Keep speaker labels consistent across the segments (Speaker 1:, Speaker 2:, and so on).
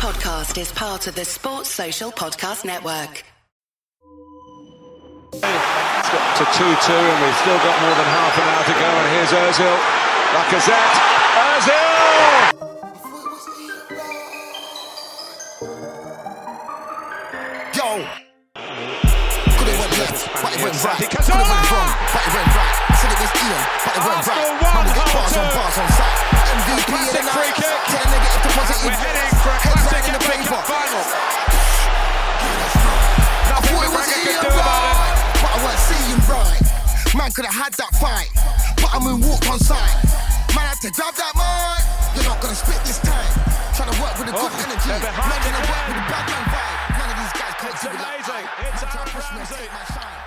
Speaker 1: podcast is part of the Sports Social Podcast Network.
Speaker 2: It's got to 2 2, and we've still got more than half an hour to go. And here's Ozil. Lacazette. Ozil!
Speaker 3: Yo! Could it went left, but it went right. Could it went wrong, but it went right. Said it was Ian, but it went right.
Speaker 2: Arsenal won,
Speaker 3: Man, we get bars on bars on sight. MVP
Speaker 2: Classic
Speaker 3: night.
Speaker 2: free kick.
Speaker 3: Turn negative to positive.
Speaker 2: We're heading for a classic
Speaker 3: in the paper.
Speaker 2: Final.
Speaker 3: I thought it was Ian
Speaker 2: do about it.
Speaker 3: right, but I weren't seeing right. Man could have had that fight, but I moonwalked on sight. Man had to grab that mic. You're not gonna spit this time. Trying to work with a good
Speaker 2: Oh,
Speaker 3: energy.
Speaker 2: they're
Speaker 3: Man
Speaker 2: behind
Speaker 3: trying to work with a bad man vibe. None of these guys can't
Speaker 2: It's
Speaker 3: do it like
Speaker 2: amazing.
Speaker 3: I.
Speaker 2: It's
Speaker 3: Man trying to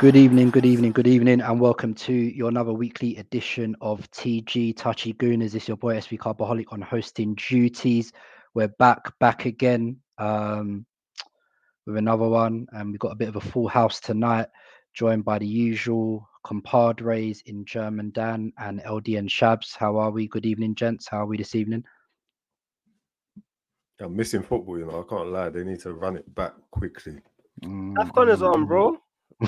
Speaker 4: Good evening, good evening, good evening, and welcome to your another weekly edition of TG Touchy Gooners. It's your boy SB Carbaholic on hosting duties. We're back, back again um, with another one, and we've got a bit of a full house tonight, joined by the usual compadres in German Dan and LDN Shabs. How are we? Good evening, gents. How are we this evening?
Speaker 5: I'm missing football, you know. I can't lie. They need to run it back quickly.
Speaker 4: Mm,
Speaker 6: AFCON is on, bro.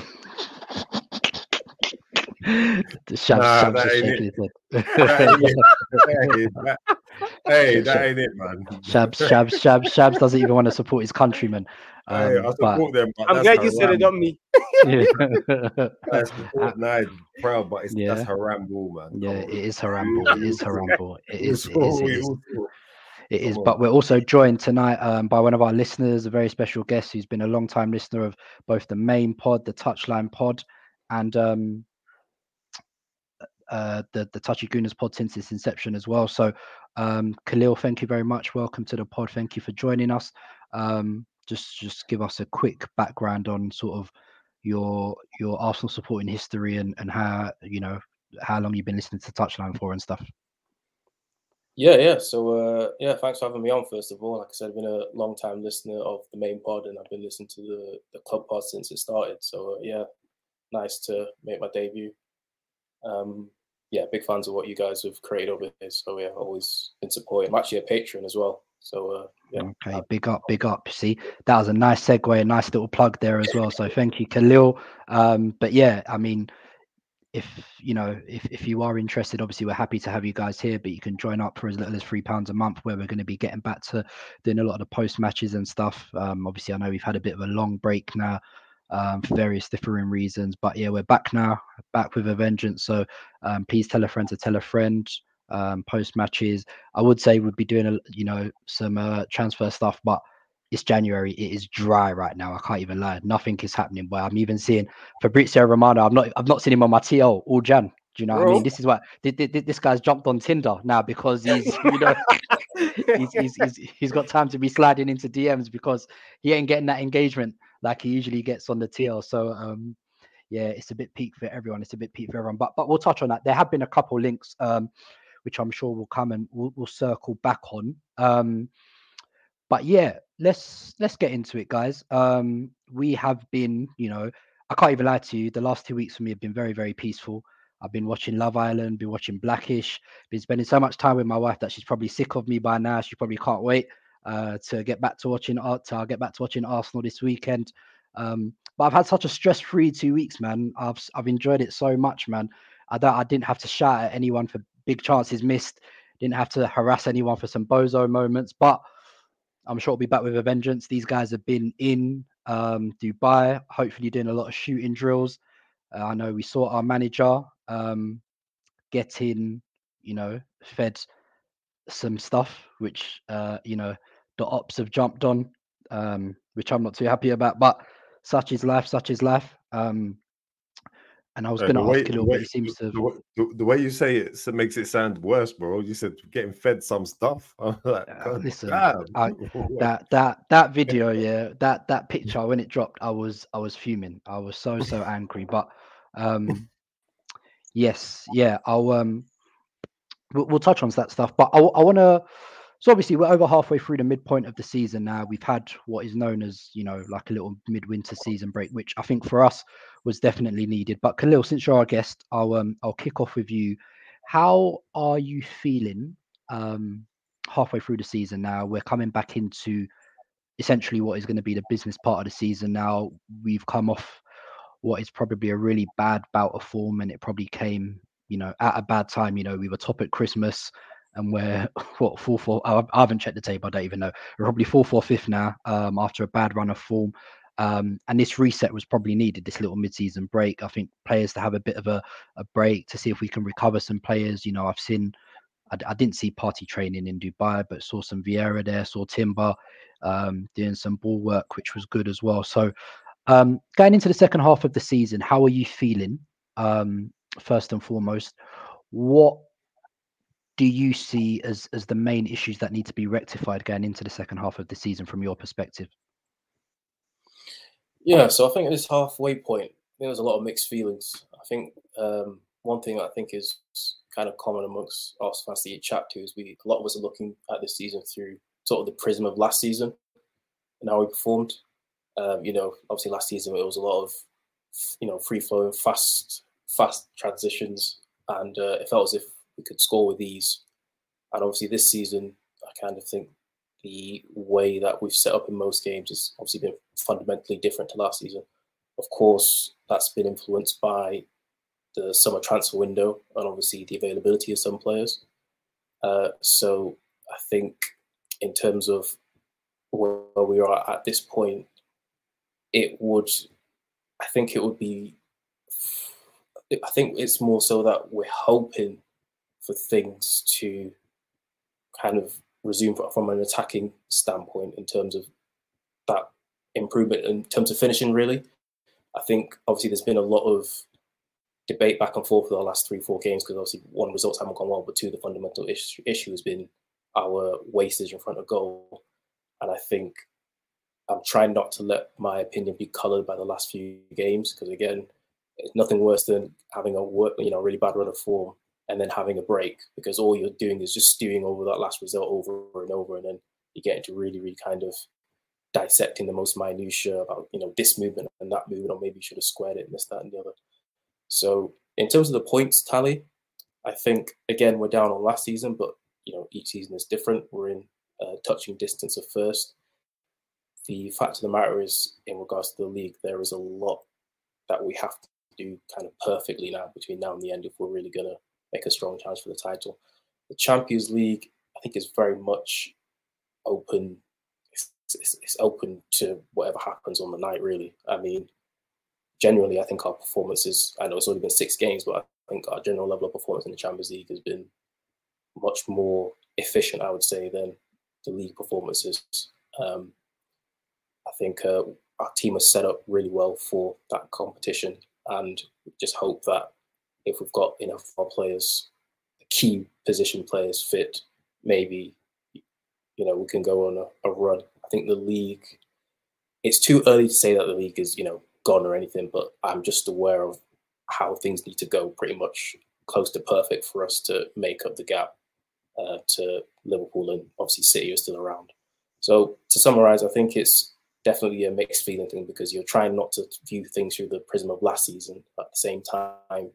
Speaker 4: the Shabs,
Speaker 5: Nah,
Speaker 4: Shabs
Speaker 5: that
Speaker 4: is
Speaker 5: ain't it. That ain't it. hey, that, hey, that ain't it, man.
Speaker 4: Shabs, Shabs, Shabs, Shabs doesn't even want to support his countrymen.
Speaker 5: Hey,
Speaker 4: Um,
Speaker 5: I
Speaker 4: but
Speaker 5: support them. But
Speaker 6: I'm glad you said it,
Speaker 5: haram.
Speaker 6: not me.
Speaker 4: yeah,
Speaker 5: I support Nige, proud, but it's,
Speaker 4: Yeah.
Speaker 5: that's haram ball, man.
Speaker 4: yeah,
Speaker 5: it is
Speaker 4: it
Speaker 5: on.
Speaker 4: is harambe. It is harambe. It
Speaker 5: We
Speaker 4: is. It
Speaker 5: all
Speaker 4: is.
Speaker 5: saw,
Speaker 4: It
Speaker 5: we
Speaker 4: is.
Speaker 5: all saw.
Speaker 4: It is. But we're also joined tonight um, by one of our listeners, a very special guest who's been a long time listener of both the main pod, the Touchline pod, and um, uh, the the Touchy Gooners pod since its inception as well. So, um, Khalil, thank you very much. Welcome to the pod. Thank you for joining us. Um, just just give us a quick background on sort of your your Arsenal supporting history and and how you know how long you've been listening to Touchline for and stuff.
Speaker 6: Yeah, yeah. So, uh, yeah, thanks for having me on. First of all, like I said, I've been a long time listener of the main pod, and I've been listening to the the club pod since it started. So, uh, yeah, nice to make my debut. Um, yeah, big fans of what you guys have created over here. So, yeah, always been supporting. I'm actually a patron as well. So, uh, yeah,
Speaker 4: Okay, big up, big up. See, that was a nice segue, a nice little plug there as well. So thank you, Khalil. Um, but yeah, I mean, if you know, if, if you are interested, obviously we're happy to have you guys here, but you can join up for as little as three pounds a month, where we're going to be getting back to doing a lot of the post matches and stuff. Um, obviously, I know we've had a bit of a long break now. Um, for various differing reasons, but yeah, we're back now, back with a vengeance. So um, please tell a friend to tell a friend. Um, post matches, I would say we'd be doing a you know some uh, transfer stuff, but it's January. It is dry right now. I can't even lie. Nothing is happening. But I'm even seeing Fabrizio Romano. I'm not. I've not seen him on my TL all Jan. Do you know what I mean? This is what thi- thi- thi- this guy's jumped on Tinder now because he's you know he's, he's, he's, he's got time to be sliding into DMs because he ain't getting that engagement like he usually gets on the TL. So um yeah, it's a bit peak for everyone. It's a bit peak for everyone. But but we'll touch on that. There have been a couple links um which I'm sure will come and we'll, we'll circle back on. Um but yeah, let's let's get into it, guys. Um we have been, you know, I can't even lie to you, the last two weeks for me have been very, very peaceful. I've been watching Love Island, been watching Blackish, been spending so much time with my wife that she's probably sick of me by now. She probably can't wait uh, to get back to watching art. To get back to watching Arsenal this weekend. Um, but I've had such a stress-free two weeks, man. I've I've enjoyed it so much, man. I don't. I didn't have to shout at anyone for big chances missed. Didn't have to harass anyone for some bozo moments. But I'm sure we'll be back with a vengeance. These guys have been in um, Dubai, hopefully doing a lot of shooting drills. Uh, I know we saw our manager um, getting, you know, fed some stuff, which uh, you know the ops have jumped on, um, which I'm not too happy about. But such is life. Such is life. Um, and I was
Speaker 5: Uh,
Speaker 4: going to ask
Speaker 5: the
Speaker 4: Khalil,
Speaker 5: way-
Speaker 4: but he seems to.
Speaker 5: the, wa- the, the way you say it makes it sound worse, bro. You said getting fed some stuff. Like,
Speaker 4: Uh, listen. I- that that that video yeah that that picture when it dropped i was i was fuming i was so so angry but um yes yeah i'll um we'll, we'll touch on that stuff but I, i, want to so obviously we're over halfway through the midpoint of the season now we've had what is known as you know like a little midwinter season break which i think for us was definitely needed but khalil since you're our guest i'll um i'll kick off with you how are you feeling um halfway through the season now. We're coming back into essentially what is going to be the business part of the season now. We've come off what is probably a really bad bout of form, and it probably came, you know, at a bad time. You know, we were top at Christmas, and we're what four four. I haven't checked the table. I don't even know. We're probably four four fifth now um, after a bad run of form. Um, and this reset was probably needed. This little mid-season break. I think players to have a bit of a, a break to see if we can recover some players. You know, I've seen. I, I didn't see Partey training in Dubai, but saw some Vieira there. Saw Timber um, doing some ball work, which was good as well. So um, going into the second half of the season, how are you feeling? Um, first and foremost, what do you see as as the main issues that need to be rectified going into the second half of the season from your perspective?
Speaker 6: Yeah, so I think at this halfway point, there's a lot of mixed feelings. I think um, one thing I think is kind of common amongst us fans that you chat to is we a lot of us are looking at this season through sort of the prism of last season and how we performed. Um, you know, obviously last season it was a lot of you know free flowing, fast, fast transitions, and uh, it felt as if we could score with ease. And obviously this season, I kind of think the way that we've set up in most games has obviously been fundamentally different to last season. Of course, that's been influenced by the summer transfer window and obviously the availability of some players. Uh, so I think in terms of where we are at this point, it would, I think it would be, I think it's more so that we're hoping for things to kind of resume from an attacking standpoint in terms of that improvement in terms of finishing, really. I think obviously there's been a lot of debate back and forth for the last three, four games because obviously one results haven't gone well, but two, the fundamental issue, issue has been our wastage in front of goal. And I think I'm trying not to let my opinion be coloured by the last few games because again, it's nothing worse than having a work, you know, really bad run of form and then having a break because all you're doing is just stewing over that last result over and over, and then you get into really, really kind of dissecting the most minutiae about you know this movement and that movement, or maybe you should have squared it and this, that, and the other. So in terms of the points tally, I think again we're down on last season, but you know each season is different. We're in touching distance of first. The fact of the matter is, in regards to the league, there is a lot that we have to do kind of perfectly now between now and the end if we're really going to make a strong challenge for the title. The Champions League, I think, is very much open. It's, it's, it's open to whatever happens on the night. Really, I mean, generally, I think our performances. I know it's only been six games, but I think our general level of performance in the Champions League has been much more efficient, I would say, than the league performances. Um, I think uh, our team is set up really well for that competition, and just hope that if we've got enough of our players, key position players fit, maybe you know we can go on a, a run. I think the league. It's too early to say that the league is you know gone or anything, but I'm just aware of how things need to go pretty much close to perfect for us to make up the gap uh, to Liverpool and obviously City are still around. So to summarize, I think it's definitely a mixed feeling thing because you're trying not to view things through the prism of last season. At the same time,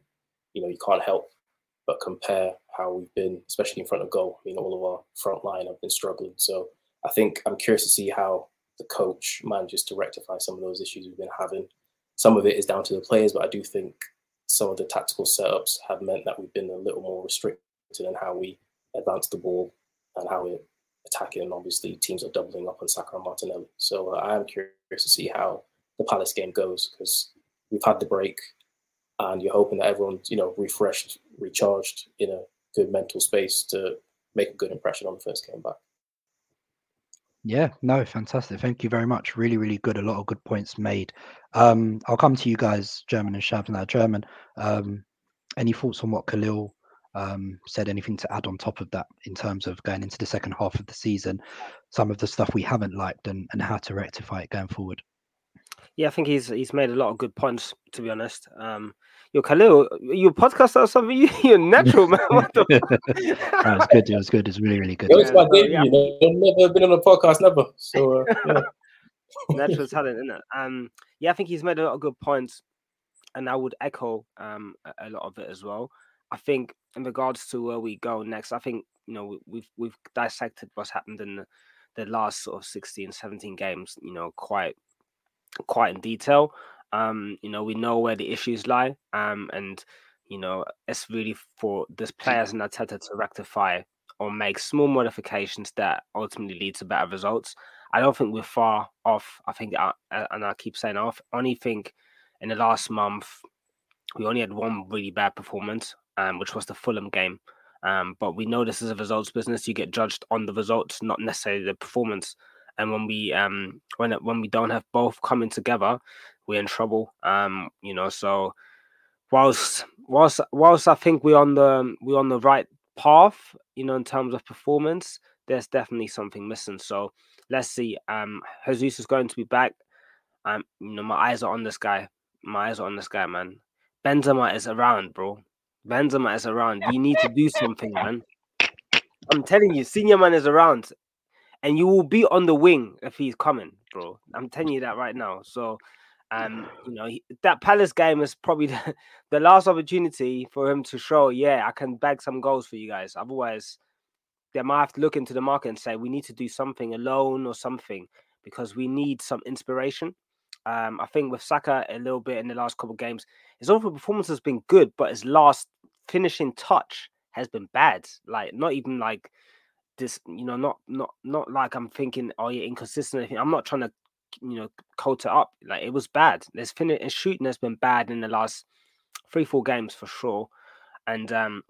Speaker 6: you know, you can't help but compare how we've been, especially in front of goal. I mean, all of our front line have been struggling. So I think I'm curious to see how the coach manages to rectify some of those issues we've been having. Some of it is down to the players, but I do think some of the tactical setups have meant that we've been a little more restricted in how we advance the ball and how we're attacking. And obviously, teams are doubling up on Saka and Martinelli. So uh, I am curious to see how the Palace game goes because we've had the break and you're hoping that everyone's you know refreshed, recharged in a good mental space to make a good impression on the first game back.
Speaker 4: Yeah, no, fantastic. Thank you very much. Really, really good. A lot of good points made. Um, I'll come to you guys, German and Shav now. German, um, any thoughts on what Khalil um, said? Anything to add on top of that in terms of going into the second half of the season? Some of the stuff we haven't liked and, and how to rectify it going forward.
Speaker 7: Yeah, I think he's he's made a lot of good points. To be honest, um, your Khalil, your podcast or something, you, you're natural man. What the...
Speaker 4: no, it's good. It was good. It's really really good.
Speaker 6: It's my debut. Yeah. I've never been on a podcast, never. So uh, yeah.
Speaker 7: natural talent, isn't it? Um, yeah, I think he's made a lot of good points, and I would echo um a, a lot of it as well. I think in regards to where we go next, I think you know we, we've we've dissected what's happened in the, the last sort of 16, 17 games. You know, quite quite in detail. Um, you know, we know where the issues lie. Um, and you know, it's really for this players and Arteta to rectify or make small modifications that ultimately lead to better results. I don't think we're far off. I think, uh, uh, and I keep saying off. Only think in the last month we only had one really bad performance, um, which was the Fulham game. Um, but we know this is a results business. You get judged on the results, not necessarily the performance. And when we um when when we don't have both coming together, we're in trouble. Um, you know, so whilst whilst whilst I think we're on the we're on the right path, you know, in terms of performance, there's definitely something missing. So let's see. Um, Jesus is going to be back. Um, you know, my eyes are on this guy. My eyes are on this guy, man. Benzema is around, bro. Benzema is around. You need to do something, man. I'm telling you, senior man is around, and you will be on the wing if he's coming, bro. I'm telling you that right now. So um, you know, he, that Palace game is probably the, the, last opportunity for him to show, yeah, I can bag some goals for you guys. Otherwise, they might have to look into the market and say we need to do something alone or something because we need some inspiration. Um, I think with Saka a little bit in the last couple of games, his overall performance has been good, but his last finishing touch has been bad. Like not even like this, you know, not not not like I'm thinking, oh yeah, inconsistent. I'm not trying to you know coat it up. Like it was bad. There's fin- shooting has been bad in the last three four games for sure, and um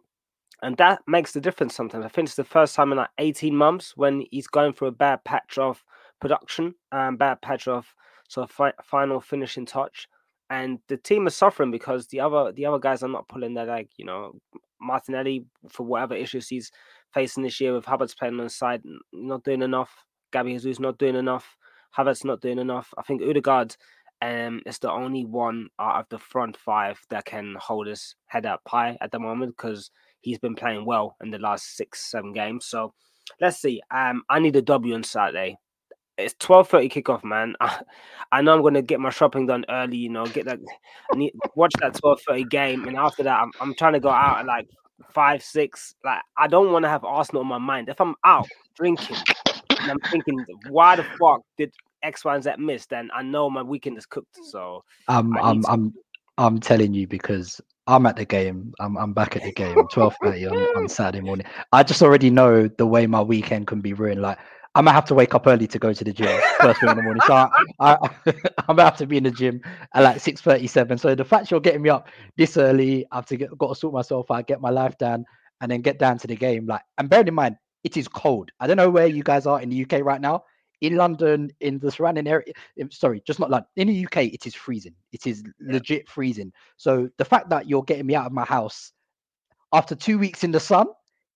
Speaker 7: and that makes the difference sometimes. I think it's the first time in like 18 months when he's going through a bad patch of production and bad patch of sort of fi- final finishing touch. And the team is suffering because the other the other guys are not pulling their leg. You know, Martinelli for whatever issues he's facing this year with Havertz playing on the side, not doing enough. Gabby Jesus not doing enough. Havertz not doing enough. I think Odegaard um, is the only one out of the front five that can hold his head up high at the moment because he's been playing well in the last six, seven games. So let's see. Um, I need a W on Saturday. It's twelve thirty kickoff, man. I, I, know I'm gonna get my shopping done early. You know, get that, need, watch that twelve thirty game, and after that, I'm, I'm trying to go out at like five, six. Like I don't want to have Arsenal on my mind. If I'm out drinking, and I'm thinking, why the fuck did X, Y, and Z miss? Then I know my weekend is cooked. So
Speaker 4: um, I'm, to... I'm, I'm telling you because I'm at the game. I'm, I'm back at the game. Twelve thirty on, on Saturday morning. I just already know the way my weekend can be ruined. Like I might have to wake up early to go to the gym first thing in the morning. So I, I, I might have to be in the gym at like six thirty-seven. So the fact you're getting me up this early, I have to get got to sort myself out, get my life down, and then get down to the game. Like, and bear in mind, it is cold. I don't know where you guys are in the UK right now. In London, in the surrounding area, sorry, just not London. In the UK, it is freezing. It is yeah. legit freezing. So the fact that you're getting me out of my house after two weeks in the sun,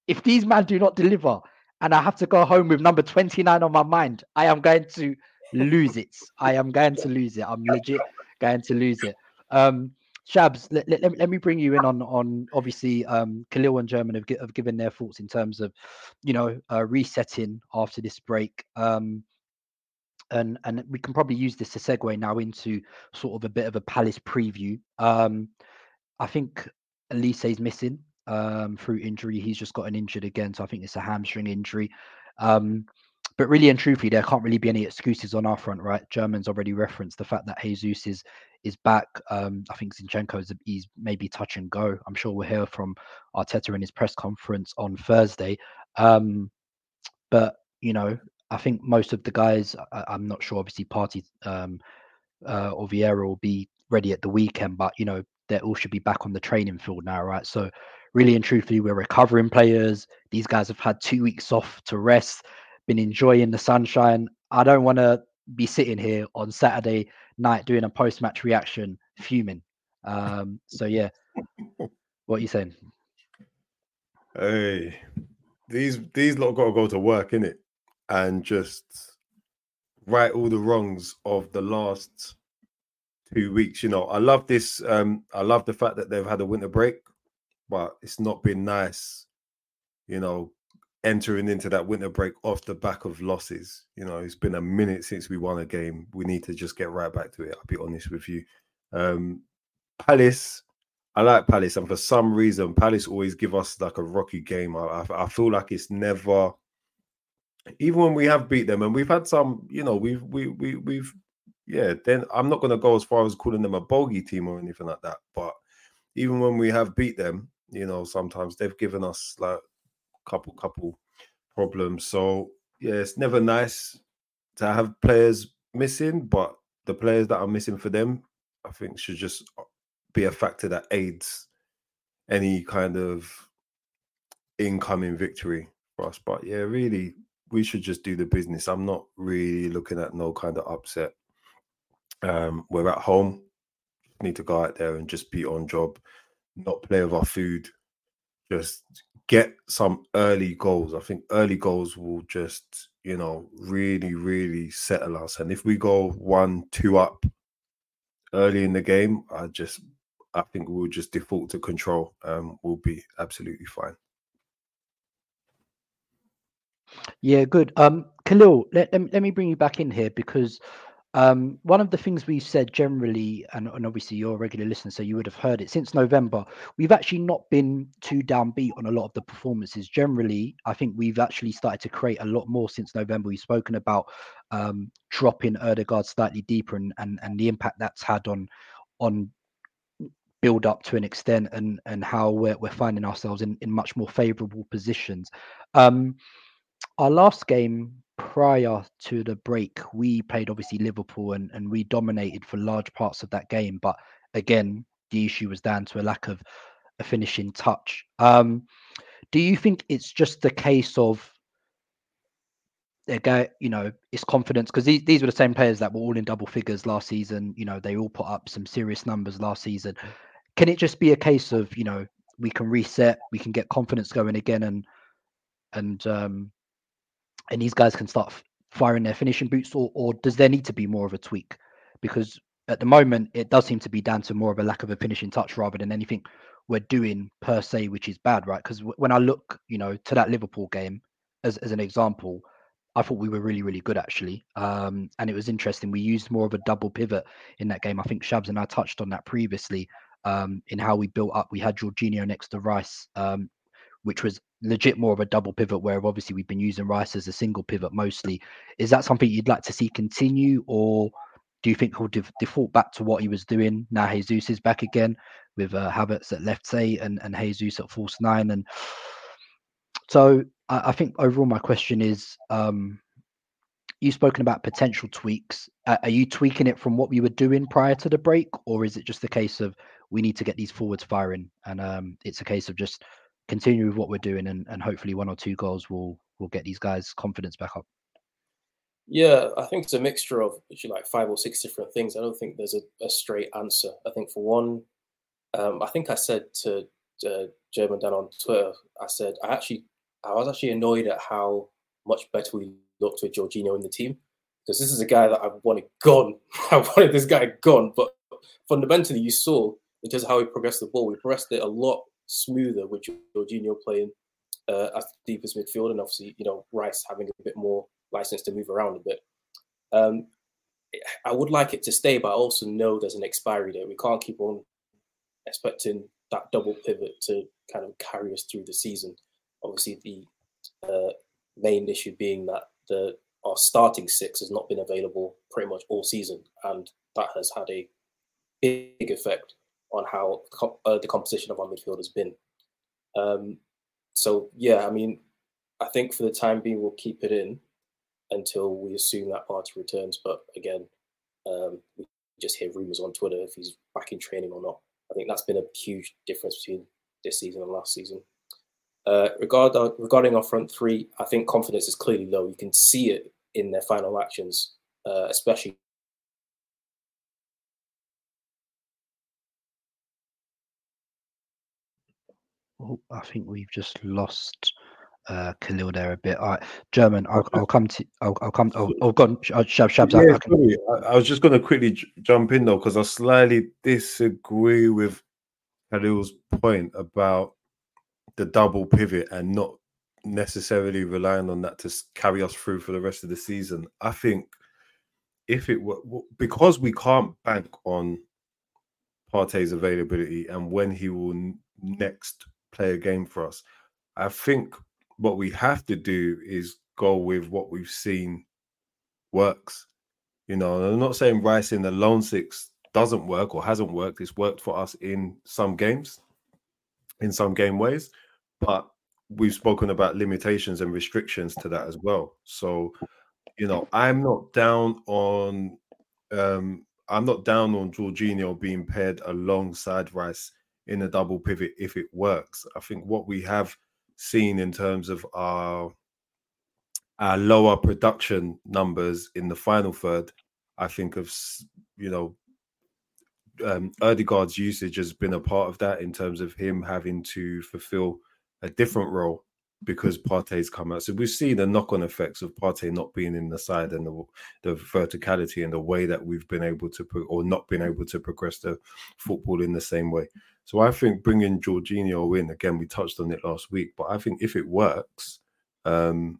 Speaker 4: if these men do not deliver, and I have to go home with number 29 on my mind, I am going to lose it. I am going to lose it. I'm legit going to lose it. Um, Shabs, let, let, let me bring you in on on obviously um, Khalil and German have, have given their thoughts in terms of, you know, uh, resetting after this break. Um, and and we can probably use this to segue now into sort of a bit of a Palace preview. Um, I think Olise is missing um, through injury. He's just gotten injured again, so I think it's a hamstring injury. Um, but really and truthfully, there can't really be any excuses on our front, right? Germans already referenced the fact that Jesus is is back. Um, I think Zinchenko is he's maybe touch and go. I'm sure we'll hear from Arteta in his press conference on Thursday. Um, but you know, I think most of the guys, I, am not sure. Obviously, Partey um, uh, or Vieira will be ready at the weekend, but you know, they all should be back on the training field now, right? So, really and truthfully, we're recovering players. These guys have had two weeks off to rest been enjoying the sunshine. I don't want to be sitting here on Saturday night doing a post match reaction fuming. Um, so yeah, what are you saying?
Speaker 5: Hey, these these lot got to go to work in it and just right all the wrongs of the last two weeks. You know, I love this. Um, I love the fact that they've had a winter break, but it's not been nice. You know, entering into that winter break off the back of losses. You know, it's been a minute since we won a game. We need to just get right back to it. I'll be honest with you. Um, Palace, I like Palace, and for some reason, Palace always give us like a rocky game. I, I, I feel like it's never, even when we have beat them, and we've had some, you know, we've we we we've, yeah. Then I'm not gonna go as far as calling them a bogey team or anything like that, but even when we have beat them, you know, sometimes they've given us like couple couple problems. So yeah, it's never nice to have players missing, but the players that are missing for them, I think should just be a factor that aids any kind of incoming victory for us. But yeah, really, we should just do the business. I'm not really looking at no kind of upset. Um, we're at home. Need to go out there and just be on job, not play with our food. Just get some early goals. I think early goals will just, you know, really, really settle us. And if we go one, two up early in the game, I just I think we'll just default to control. Um, we'll be absolutely fine.
Speaker 4: Yeah, good. Um, Khalil, let, let, let me bring you back in here because um, one of the things we've said generally, and, and obviously you're a regular listener, so you would have heard it since November, we've actually not been too downbeat on a lot of the performances. Generally, I think we've actually started to create a lot more since November. We've spoken about um, dropping Odegaard slightly deeper and, and, and the impact that's had on on build up to an extent and and how we're, we're finding ourselves in, in much more favorable positions um our last game prior to the break we played obviously liverpool and, and we dominated for large parts of that game but again the issue was down to a lack of a finishing touch um do you think it's just the case of go, you know, it's confidence because these, these were the same players that were all in double figures last season. You know, they all put up some serious numbers last season can it just be a case of you know we can reset, we can get confidence going again, and and um and these guys can start firing their finishing boots, or or does there need to be more of a tweak? Because at the moment it does seem to be down to more of a lack of a finishing touch rather than anything we're doing per se, which is bad, right? Because w- when I look, you know, to that Liverpool game as as an example, I thought we were really, really good actually. Um, and it was interesting. We used more of a double pivot in that game. I think Shabs and I touched on that previously um, in how we built up. We had Jorginho next to Rice, um, which was legit more of a double pivot, where obviously we've been using Rice as a single pivot mostly. Is that something you'd like to see continue, or do you think he'll def- default back to what he was doing? Now Jesus is back again with uh, Havertz at left say and, and Jesus at false nine. And so I, I think overall my question is um, you've spoken about potential tweaks. Uh, are you tweaking it from what we were doing prior to the break, or is it just a case of we need to get these forwards firing, and um, it's a case of just continue with what we're doing, and, and hopefully one or two goals will will get these guys' confidence back up.
Speaker 6: Yeah, I think it's a mixture of actually like five or six different things. I don't think there's a, a straight answer. I think for one, um, I think I said to uh, German Dan on Twitter, I said I actually I was actually annoyed at how much better we looked with Jorginho in the team because this is a guy that I wanted gone. I wanted this guy gone, but fundamentally, you saw in terms of how we progressed the ball. We progressed it a lot smoother with Jorginho playing uh, as the deepest midfield, and obviously, you know, Rice having a bit more license to move around a bit. Um, I would like it to stay, but I also know there's an expiry date. We can't keep on expecting that double pivot to kind of carry us through the season. Obviously, the uh, main issue being that the our starting six has not been available pretty much all season, and that has had a big effect on how uh, the composition of our midfield has been. Um, so yeah, I mean, I think for the time being we'll keep it in until we assume that Partey returns. But again, um, we just hear rumours on Twitter if he's back in training or not. I think that's been a huge difference between this season and last season. Uh, regard, uh, regarding our front three, I think confidence is clearly low. You can see it in their final actions, uh, especially
Speaker 4: Oh, I think we've just lost uh, Khalil there a bit. All right, German. I'll, I'll come to. I'll, I'll come. Oh, oh, go on. Shab, Shabs.
Speaker 5: Yeah, I, I, was just going to quickly j- jump in though because I slightly disagree with Khalil's point about the double pivot and not necessarily relying on that to carry us through for the rest of the season. I think if it were because we can't bank on Partey's availability and when he will next play a game for us. I think what we have to do is go with what we've seen works. You know, I'm not saying Rice in the lone six doesn't work or hasn't worked. It's worked for us in some games, in some game ways, but we've spoken about limitations and restrictions to that as well. So, you know, I'm not down on um I'm not down on Jorginho being paired alongside Rice in a double pivot if it works. I think what we have seen in terms of our our lower production numbers in the final third, I think of you know um Odegaard's usage has been a part of that in terms of him having to fulfill a different role because Partey's come out. So we've seen the knock-on effects of Partey not being in the side and the, the verticality and the way that we've been able to put or not been able to progress the football in the same way. So I think bringing Jorginho in again, we touched on it last week, but I think if it works, um,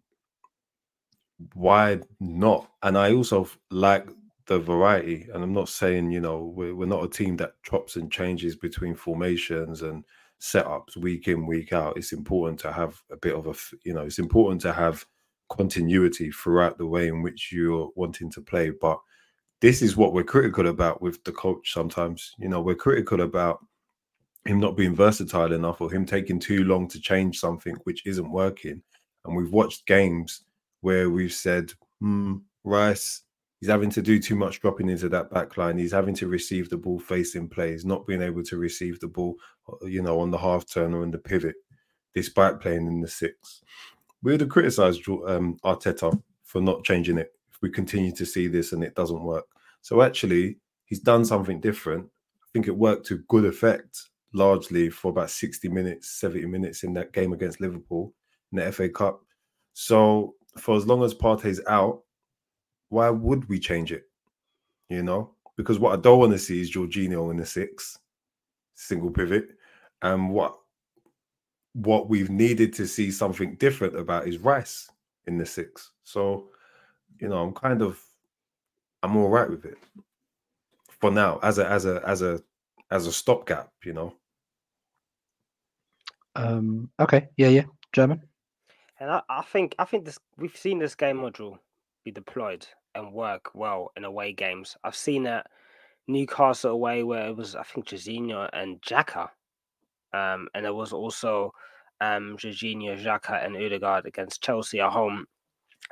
Speaker 5: why not? And I also like the variety. And I'm not saying you know we're, we're not a team that chops and changes between formations and setups week in week out. It's important to have a bit of a you know it's important to have continuity throughout the way in which you're wanting to play, but this is what we're critical about with the coach sometimes you know we're critical about him not being versatile enough or him taking too long to change something which isn't working. And we've watched games where we've said hmm, rice he's having to do too much dropping into that back line. He's having to receive the ball facing plays not being able to receive the ball uh, you know on the half turn or in the pivot despite playing in the six. We would have criticized um, arteta for not changing it if we continue to see this and it doesn't work. So actually, he's done something different. I think it worked to good effect largely for about 60 minutes, 70 minutes in that game against Liverpool in the FA Cup. So for as long as Partey's out, why would we change it? You know, because what I don't want to see is Jorginho in the six, single pivot, and what what we've needed to see something different about is Rice in the six. So, you know, I'm kind of I'm all right with it for now as a as a as a as a stopgap, you know.
Speaker 4: Um. Okay. Yeah. Yeah. German.
Speaker 7: And I, I think I think this we've seen this game module be deployed and work well in away games. I've seen it Newcastle away where it was I think Jorginho and Xhaka, um, and there was also um Jorginho, Xhaka, and Odegaard against Chelsea at home.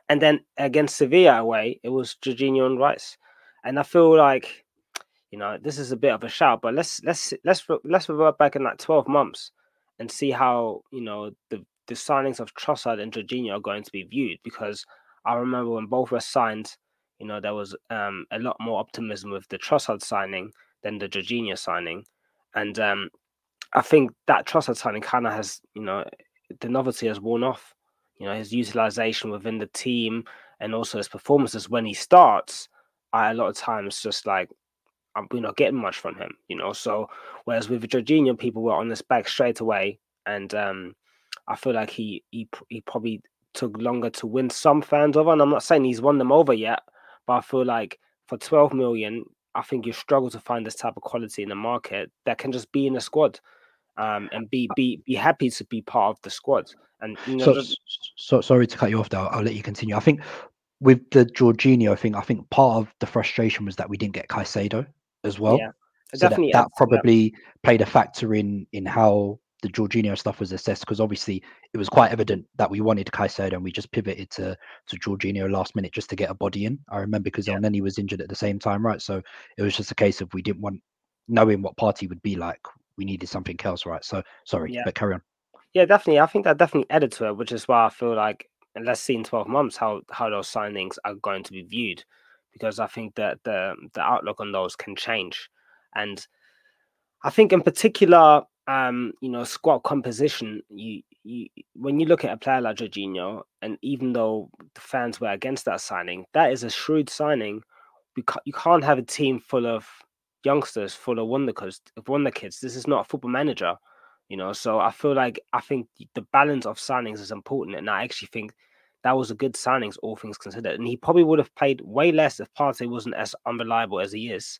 Speaker 7: And then against Sevilla away, it was Jorginho and Rice. And I feel like, you know, this is a bit of a shout, but let's let's let's let's revert back in like 12 months and see how, you know, the the signings of Trossard and Jorginho are going to be viewed. Because I remember when both were signed, you know, there was um, a lot more optimism with the Trossard signing than the Jorginho signing. And um, I think that Trossard signing kind of has, you know, the novelty has worn off you know his utilization within the team and also his performances when he starts I, a lot of times just like we're not getting much from him you know so whereas with Jorginho people were on his back straight away and um I feel like he he he probably took longer to win some fans over and I'm not saying he's won them over yet but I feel like for 12 million I think you struggle to find this type of quality in the market that can just be in the squad um, and be be be happy to be part of the squad. And you know,
Speaker 4: So,
Speaker 7: just-
Speaker 4: so sorry to cut you off. Though I'll let you continue. I think with the Jorginho thing, I think part of the frustration was that we didn't get Caicedo as well.
Speaker 7: yeah,
Speaker 4: so that,
Speaker 7: definitely
Speaker 4: that
Speaker 7: uh, that.
Speaker 4: probably played a factor in in how the Jorginho stuff was assessed because obviously it was quite evident that we wanted Caicedo and we just pivoted to to Jorginho last minute just to get a body in. I remember because
Speaker 7: Yeah.
Speaker 4: Elneny was injured at the same time, right? So it was just a case of we didn't want knowing what Partey would be like. We needed something else, right? So sorry,
Speaker 7: Yeah.
Speaker 4: but carry on.
Speaker 7: Yeah, definitely. I think that definitely added to it, which is why I feel like, let's see in twelve months how how those signings are going to be viewed, because I think that the the outlook on those can change, and I think in particular, um, you know, squad composition. You you when you look at a player like Jorginho, and even though the fans were against that signing, that is a shrewd signing. We ca- you can't have a team full of youngsters, full of wonder. Wonder kids. This is not a football manager you know so i feel like i think the balance of signings is important and i actually think that was a good signings all things considered and he probably would have played way less if Partey wasn't as unreliable as he is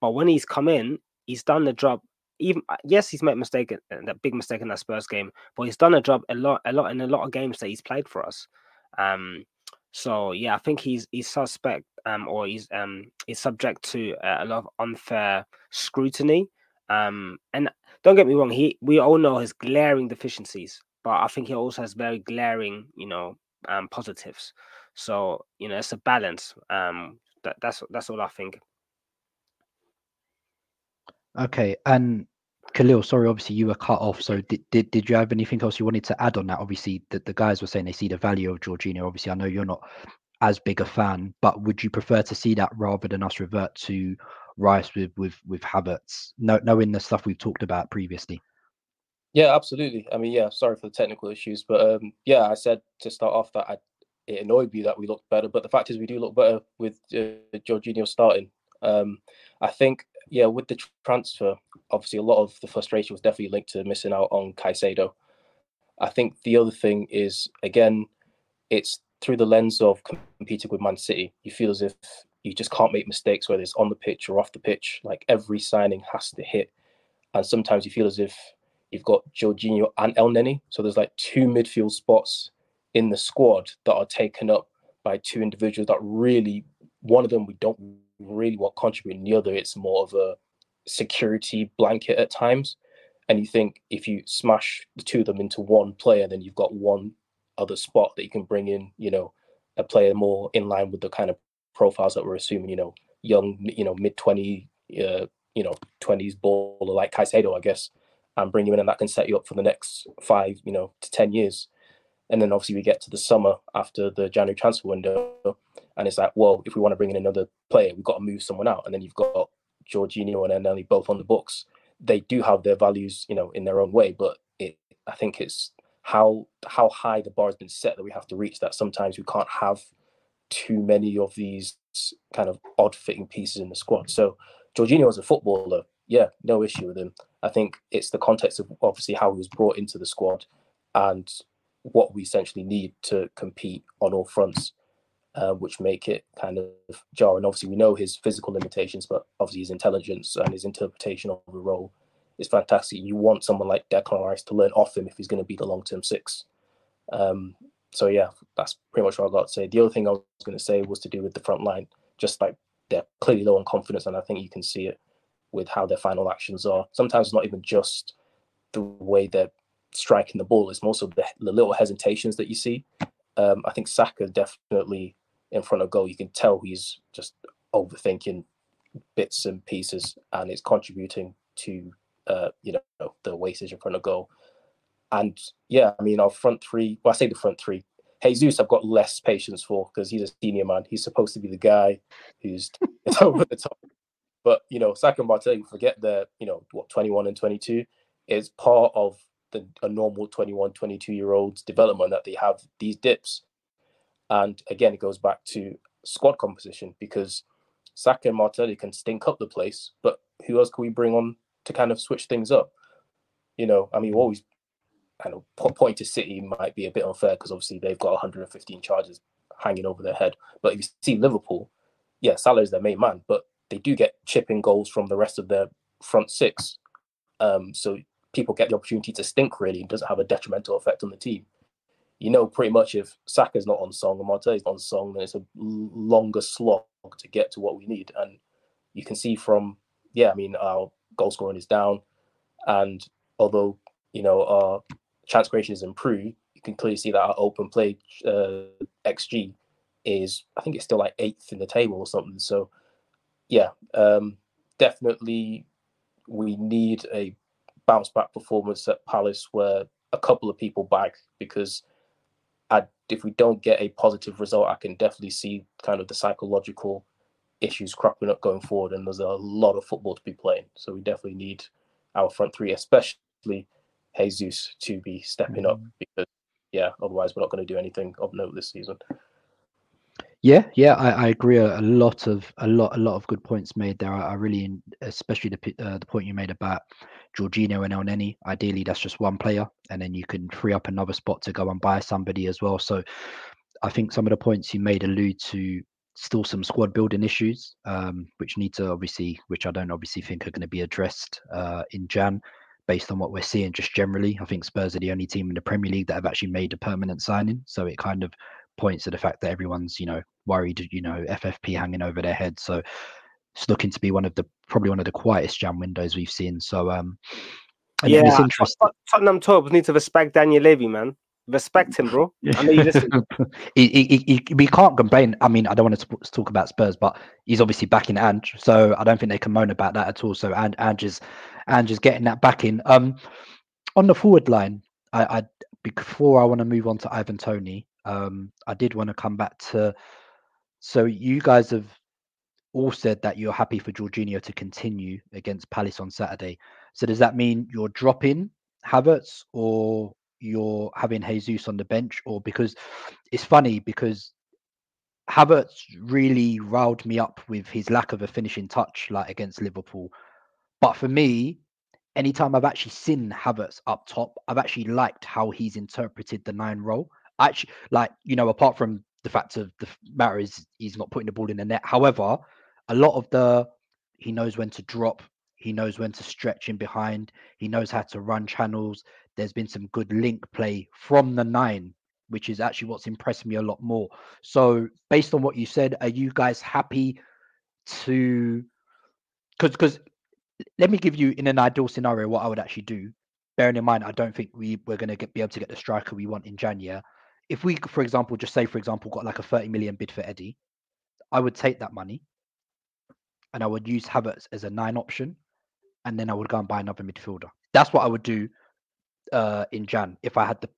Speaker 7: but when he's come in he's done the job. Even uh, yes, he's made mistake, that big mistake in that Spurs game, but he's done a job a lot, a lot in a lot of games that he's played for us. Um, so yeah, I think he's he's suspect um, or he's um, he's subject to a lot of unfair scrutiny. Um, and don't get me wrong, he we all know his glaring deficiencies, but I think he also has very glaring, you know, um, positives. So you know, it's a balance. Um, that, that's that's all I think.
Speaker 4: Okay, and Khalil, sorry, obviously you were cut off. So did, did, did you have anything else you wanted to add on that? Obviously, the, the guys were saying they see the value of Jorginho. Obviously, I know you're not as big a fan, but would you prefer to see that rather than us revert to Rice with with with Havertz, no, knowing the stuff we've talked about previously?
Speaker 6: Yeah, absolutely. I mean, yeah, sorry for the technical issues, but um, yeah, I said to start off that I, it annoyed me that we looked better, but the fact is we do look better with uh, Jorginho starting. Um, I think, yeah, with the transfer, obviously a lot of the frustration was definitely linked to missing out on Caicedo. I think the other thing is again, it's through the lens of competing with Man City. You feel as if you just can't make mistakes, whether it's on the pitch or off the pitch. Like every signing has to hit, and sometimes you feel as if you've got Jorginho and Elneny. So there's like two midfield spots in the squad that are taken up by two individuals that really, one of them we don't really want contributing, the other it's more of a security blanket at times. And you think if you smash the two of them into one player, then you've got one other spot that you can bring in, you know, a player more in line with the kind of profiles that we're assuming, you know, young, you know, mid 20, uh, you know, 20s baller like Caicedo, I guess, and bring him in and that can set you up for the next five, you know, to 10 years. And then obviously we get to the summer after the January transfer window, and it's like, well, if we want to bring in another player, we've got to move someone out. And then you've got Jorginho and Elneny both on the books. They do have their values, you know, in their own way, but it, I think it's how how high the bar has been set that we have to reach. That sometimes we can't have too many of these kind of odd fitting pieces in the squad. So Jorginho as a footballer, yeah, no issue with him. I think it's the context of obviously how he was brought into the squad and what we essentially need to compete on all fronts, uh, which make it kind of jarring. Obviously, we know his physical limitations, but obviously his intelligence and his interpretation of the role is fantastic. You want someone like Declan Rice to learn off him if he's going to be the long term six. Um, so yeah, that's pretty much what I got to say. The other thing I was going to say was to do with the front line. Just like they're clearly low on confidence, and I think you can see it with how their final actions are. Sometimes not even just the way they're striking the ball; it's of the, the little hesitations that you see. Um, I think Saka definitely in front of goal. You can tell he's just overthinking bits and pieces, and it's contributing to uh, you know the wastage in front of goal. And yeah, I mean, our front three, well, I say the front three. Jesus, I've got less patience for because he's a senior man. He's supposed to be the guy who's over the top. But, you know, Saka and Martinelli, forget the, you know, what, 21 and 22 is part of the a normal 21, 22 year old's development that they have these dips. And again, it goes back to squad composition because Saka and Martinelli can stink up the place, but who else can we bring on to kind of switch things up? You know, I mean, always kind of point to City might be a bit unfair because obviously they've got 115 charges hanging over their head. But if you see Liverpool, yeah, Salah is their main man, but they do get chipping goals from the rest of their front six. Um, so people get the opportunity to stink really and doesn't have a detrimental effect on the team. You know, pretty much if Saka's not on song and Martinelli's not on song, then it's a longer slog to get to what we need. And you can see from, yeah, I mean, our goal scoring is down. And although, you know, our chance creation is improved, you can clearly see that our open play uh, XG is, I think it's still like eighth in the table or something. So, yeah, um, definitely we need a bounce back performance at Palace where a couple of people back because I, if we don't get a positive result, I can definitely see kind of the psychological issues cropping up going forward. And there's a lot of football to be playing. So we definitely need our front three, especially Jesus to be stepping up mm. because yeah, otherwise we're not going to do anything of note this season.
Speaker 4: Yeah, yeah, I, I agree. A, a, lot of a lot a lot of good points made there. I, I really, especially the uh, the point you made about Jorginho and Elneny. Ideally, that's just one player, and then you can free up another spot to go and buy somebody as well. So, I think some of the points you made allude to still some squad building issues, um, which need to obviously, which I don't obviously think are going to be addressed uh, in Jan, based on what we're seeing just generally. I think Spurs are the only team in the Premier League that have actually made a permanent signing, so it kind of points to the fact that everyone's you know worried, you know, FFP hanging over their head. So it's looking to be one of the probably one of the quietest jam windows we've seen. So um,
Speaker 7: yeah, it's interesting. Tottenham Top need to respect Daniel Levy, man. Respect him, bro. I know you listen.
Speaker 4: he, he, he, we can't complain. I mean, I don't want to talk about Spurs, but he's obviously backing Ange, so I don't think they can moan about that at all. So and Ange is Ange is getting that back in. Um, on the forward line, I, I before I want to move on to Ivan Toney, um, I did want to come back to. So you guys have all said that you're happy for Jorginho to continue against Palace on Saturday. So does that mean you're dropping Havertz or you're having Jesus on the bench? Or because it's funny because Havertz really riled me up with his lack of a finishing touch, like against Liverpool. But for me, anytime I've actually seen Havertz up top, I've actually liked how he's interpreted the nine role. Actually, like you know, apart from the fact of the matter is he's not putting the ball in the net. However, a lot of the he knows when to drop, he knows when to stretch in behind, he knows how to run channels. There's been some good link play from the nine, which is actually what's impressed me a lot more. So, based on what you said, are you guys happy to? Because, because let me give you in an ideal scenario what I would actually do. Bearing in mind, I don't think we we're going to be able to get the striker we want in January. If we, for example, just say, for example, got like a 30 million bid for Eddie, I would take that money and I would use Havertz as a nine option, and then I would go and buy another midfielder. That's what I would do uh, in Jan if I had the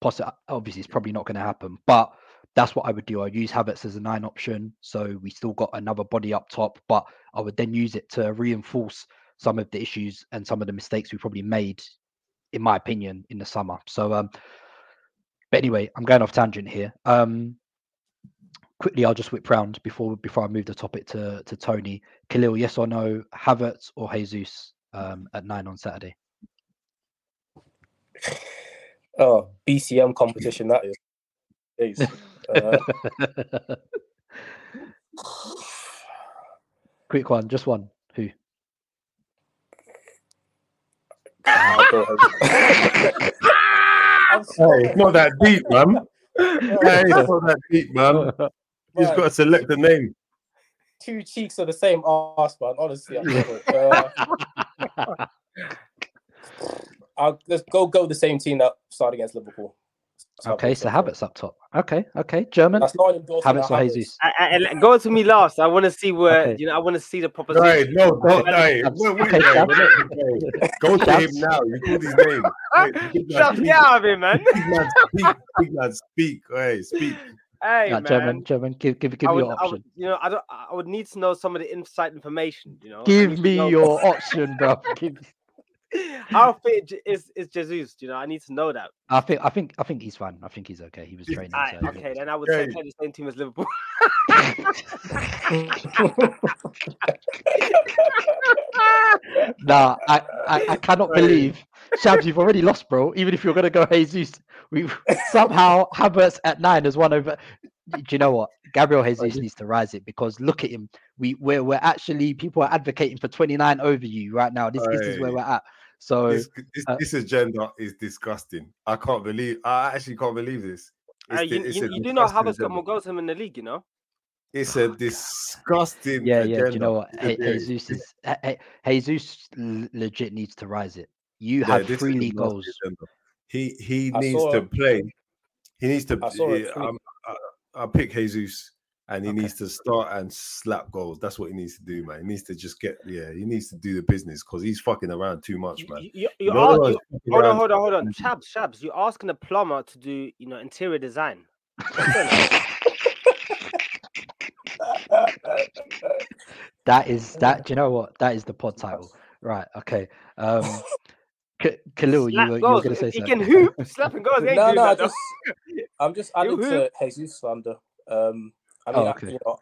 Speaker 4: possible. Obviously, it's probably not going to happen, but that's what I would do. I'd use Havertz as a nine option, so we still got another body up top, but I would then use it to reinforce some of the issues and some of the mistakes we probably made, in my opinion, in the summer. So, um, but anyway, I'm going off tangent here. Um, quickly, I'll just whip round before before I move the topic to to Toney. Khalil, yes or no? Havertz or Jesus um, at nine on Saturday?
Speaker 6: Oh, BCM competition that is. Uh,
Speaker 4: Quick one, just one. Who?
Speaker 5: hey, it's not that deep, man. hey, it's not that deep, man. You've got to select the name.
Speaker 6: Two cheeks are the same ass, man. Honestly, uh, I'll let's go go the same team that started against Liverpool.
Speaker 4: Okay, so Havertz up top. Okay, okay, German.
Speaker 6: That's not endorsement.
Speaker 4: Havertz or Jesus?
Speaker 7: I, I, go to me last. I want to see where
Speaker 4: Okay.
Speaker 7: you know. I want to see the proposition.
Speaker 5: Right, no, don't die.
Speaker 4: Shabs.
Speaker 5: Wait, wait,
Speaker 4: Okay,
Speaker 5: wait, wait, wait. Go to him now. You call his name. Wait, big
Speaker 7: Shut me out of it, man.
Speaker 5: Big man, speak. Big man, speak. Hey, speak.
Speaker 7: Hey,
Speaker 4: Nah,
Speaker 7: man.
Speaker 4: German, German. Give, give, give
Speaker 7: I
Speaker 4: me
Speaker 7: would,
Speaker 4: your option.
Speaker 7: would, you know, I don't. I would need to know some of the inside information. You know,
Speaker 4: Give me
Speaker 7: know
Speaker 4: your option, bro. Give,
Speaker 7: how fit J- is is Jesus? You know, I need to know that.
Speaker 4: I think, I think, I think he's fine. I think he's okay. He was training.
Speaker 7: Aye,
Speaker 4: so-
Speaker 7: okay, then I would
Speaker 5: Okay.
Speaker 7: say play the same team as Liverpool.
Speaker 4: Nah, I, I, I cannot believe, Shabs, you've already lost, bro. Even if you're gonna go Jesus, we somehow Havertz at nine has won over. Do you know what? Gabriel Jesus needs to rise it because look at him. We we're, we're actually people are advocating for 29 over you right now. This this is where we're at. So
Speaker 5: This, this,
Speaker 4: uh,
Speaker 5: this agenda is disgusting. I can't believe. I actually can't believe this.
Speaker 7: Uh, you,
Speaker 5: the- it's
Speaker 7: you,
Speaker 5: a
Speaker 7: you do know
Speaker 5: disgusting
Speaker 7: Havertz got more goals than him in the league, you know.
Speaker 5: It's a disgusting.
Speaker 4: yeah, yeah. Do you know what? Hey, Jesus is hey, hey, Jesus legit needs to rise it. You
Speaker 5: yeah,
Speaker 4: have three league goals.
Speaker 5: agenda. He he
Speaker 6: I
Speaker 5: needs to
Speaker 6: a-
Speaker 5: play. He needs to.
Speaker 6: I saw a
Speaker 5: yeah, um, I, I pick Jesus, and he
Speaker 4: Okay.
Speaker 5: needs to start and slap goals. That's what he needs to do, man. He needs to just get. Yeah, he needs to do the business because he's fucking around too much, man.
Speaker 7: You, you, you
Speaker 5: No
Speaker 7: are, you,
Speaker 5: fucking
Speaker 7: hold on, hold on, hold on. Shabs, Shabs, you're asking a plumber to do, you know, interior design.
Speaker 4: That is that. Do you know what? That is the pod title. Right. Okay. Um, K- Khalil, you
Speaker 7: Slap
Speaker 4: were, you were
Speaker 7: goals.
Speaker 4: going to say
Speaker 7: If he
Speaker 4: something.
Speaker 7: can hoop, slapping goals. He
Speaker 6: no, no, I
Speaker 7: that, though.
Speaker 6: just, I'm just adding
Speaker 7: You
Speaker 6: to Jesus slander. Um, I
Speaker 4: Oh,
Speaker 6: mean, I- you know,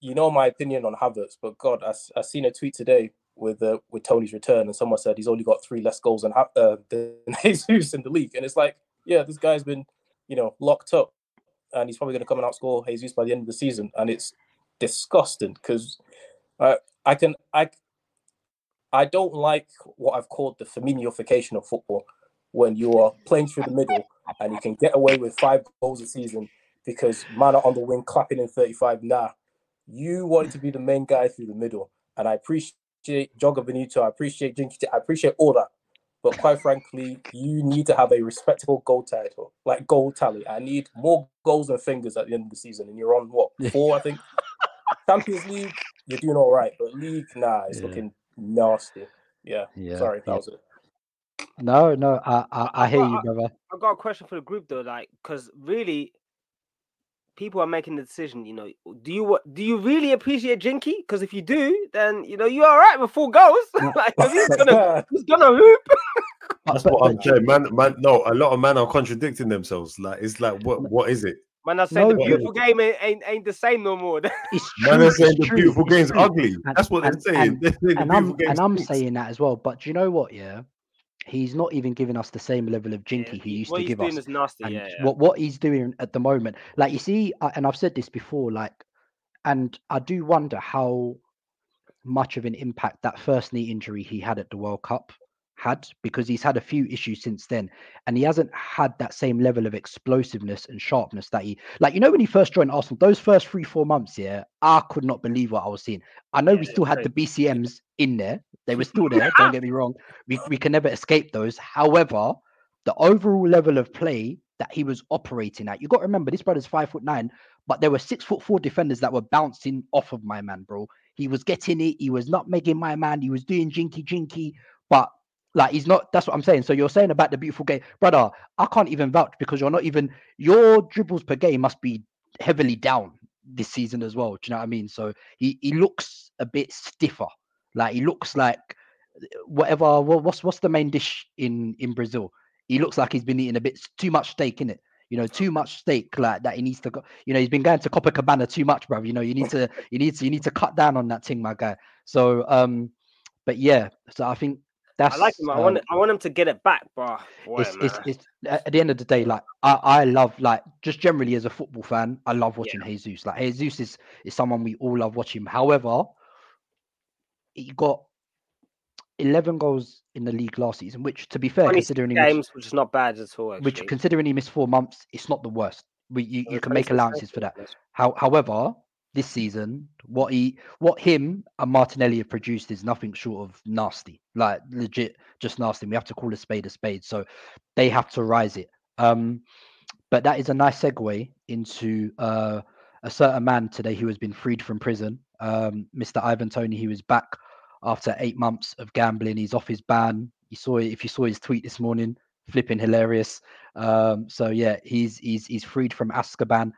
Speaker 6: you know my opinion on Havertz, but God, I, I seen a tweet today with uh, with Toney's return, and someone said he's only got three less goals than Ha- uh, than Jesus in the league, and it's like, yeah, this guy's been, you know, locked up and he's probably going to come and outscore Jesus by the end of the season, and it's disgusting because uh, I can I I don't like what I've called the Firminoification of football when you are playing through the middle and you can get away with five goals a season because man are on the wing clapping in 35. Nah, you wanted to be the main guy through the middle. And I appreciate Joga Bonito. I appreciate Jinky, I appreciate all that. But quite frankly, you need to have a respectable goal title, like goal tally. I need more goals and fingers at the end of the season. And you're on what, four, I think? Champions League, you're doing all right. But League, nah, it's
Speaker 4: Yeah.
Speaker 6: looking nasty. Yeah.
Speaker 4: Yeah,
Speaker 6: Sorry, that
Speaker 4: yeah.
Speaker 6: was it.
Speaker 4: No, no, I, I, I hear
Speaker 7: Well,
Speaker 4: you,
Speaker 7: I-
Speaker 4: brother.
Speaker 7: I got a question for the group though, like, because really, people are making the decision. You know, do you wa- do you really appreciate Jinky? Because if you do, then you know you're all right with four goals. like, 'cause he's gonna he's gonna hoop.
Speaker 5: That's what I'm saying. Man, man, no, a lot of men are contradicting themselves. Like it's like, what, what is it?
Speaker 7: Man, I say the
Speaker 4: No,
Speaker 7: beautiful game ain't, ain't ain't the same no more.
Speaker 4: It's
Speaker 5: Man,
Speaker 4: true,
Speaker 5: they're saying the beautiful game's ugly.
Speaker 4: And-
Speaker 5: That's what they're saying.
Speaker 4: and-
Speaker 5: They're saying the
Speaker 4: and I'm
Speaker 5: beautiful
Speaker 4: and I'm saying that as well. But do you know what? Yeah, he's not even giving us the same level of
Speaker 7: Yeah,
Speaker 4: jinky he used to give us.
Speaker 7: nasty.
Speaker 4: and
Speaker 7: yeah, yeah.
Speaker 4: what what he's doing at the moment, like you see, and I've said this before, like, and I do wonder how much of an impact that first knee injury he had at the World Cup had because he's had a few issues since then and he hasn't had that same level of explosiveness and sharpness that he like you know when he first joined Arsenal those first 3 4 months yeah I could not believe what I was seeing. I know
Speaker 7: Yeah,
Speaker 4: we still had the BCMs in there they were still there don't get me wrong we, we can never escape those. However the overall level of play that he was operating at you got to remember this brother's 5 foot 9 but there were 6 foot 4 defenders that were bouncing off of my man bro. He was getting it he was not making my man he was doing jinky jinky but like he's not that's what i'm saying. So you're saying about the beautiful game brother i can't even vouch because you're not even your dribbles per game must be heavily down this season as well. Do you know what i mean? So he, he looks a bit stiffer. Like he looks like whatever wha- what's what's the main dish in in brazil? He looks like he's been eating a bit too much steak in it you know too much steak like that he needs to go you know he's been going to copacabana too much bro you know you need to you need to you need to cut down on that thing my guy. So um but yeah so i think that's
Speaker 7: I like him. I
Speaker 4: um,
Speaker 7: want I want him to get it back, bro. Boy,
Speaker 4: it's, it's, it's at the end of the day, like I, I love like just generally as a football fan, I love watching Jesus. Like Jesus is is someone we all love watching. However, he got eleven goals in the league last season, which to be fair,
Speaker 7: 26
Speaker 4: considering he missed,
Speaker 7: games, which is not bad at all.
Speaker 4: which considering he missed four months, it's not the worst. We you, you can make allowances for that. How, however, this season, what he, what him and Martinelli have produced is nothing short of nasty, like legit, just nasty. We have to call a spade a spade, so they have to rise it. Um, but that is a nice segue into uh, a certain man today who has been freed from prison. Um, Mr. Ivan Toney, he was back after eight months of gambling. He's off his ban. You saw if you saw his tweet this morning, flipping hilarious. Um, so yeah, he's he's he's freed from Azkaban.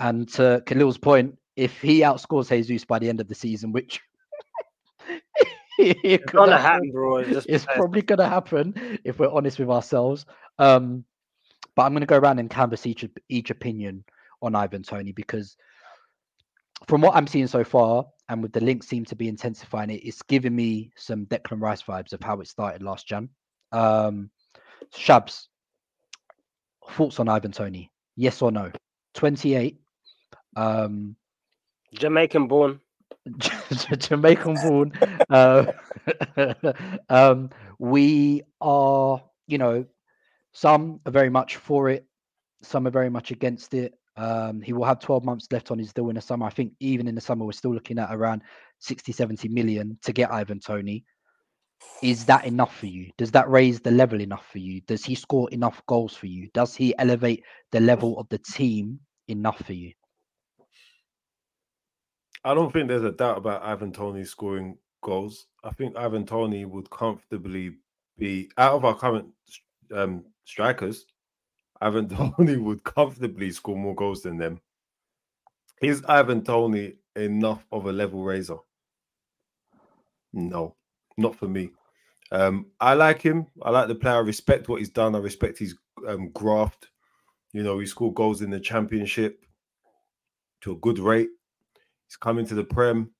Speaker 4: And to Khalil's point, if he outscores Jesus by the end of the season, which it
Speaker 7: It's gonna
Speaker 4: happen,
Speaker 7: happen, bro. It's,
Speaker 4: it's probably going to happen if we're honest with ourselves. Um, but I'm going to go around and canvass each each opinion on Ivan Toney because from what I'm seeing so far, and with the links seem to be intensifying it, it's giving me some Declan Rice vibes of how it started last Jan. Um, Shabs, thoughts on Ivan Toney? Yes or no? 28. Um,
Speaker 7: Jamaican born.
Speaker 4: Jamaican born. Uh, um, we are, you know, some are very much for it, some are very much against it. Um, he will have 12 months left on his deal in the summer. I think even in the summer, we're still looking at around 60, 70 million to get Ivan Toney. Is that enough for you? Does that raise the level enough for you? Does he score enough goals for you? Does he elevate the level of the team enough for you?
Speaker 5: I don't think there's a doubt about Ivan Toney scoring goals. I think Ivan Toney would comfortably be out of our current um, strikers. Ivan Toney would comfortably score more goals than them. Is Ivan Toney enough of a level raiser? No, not for me. Um, I like him. I like the player. I respect what he's done. I respect his um, graft. You know, he scored goals in the championship to a good rate. He's coming to the Prem.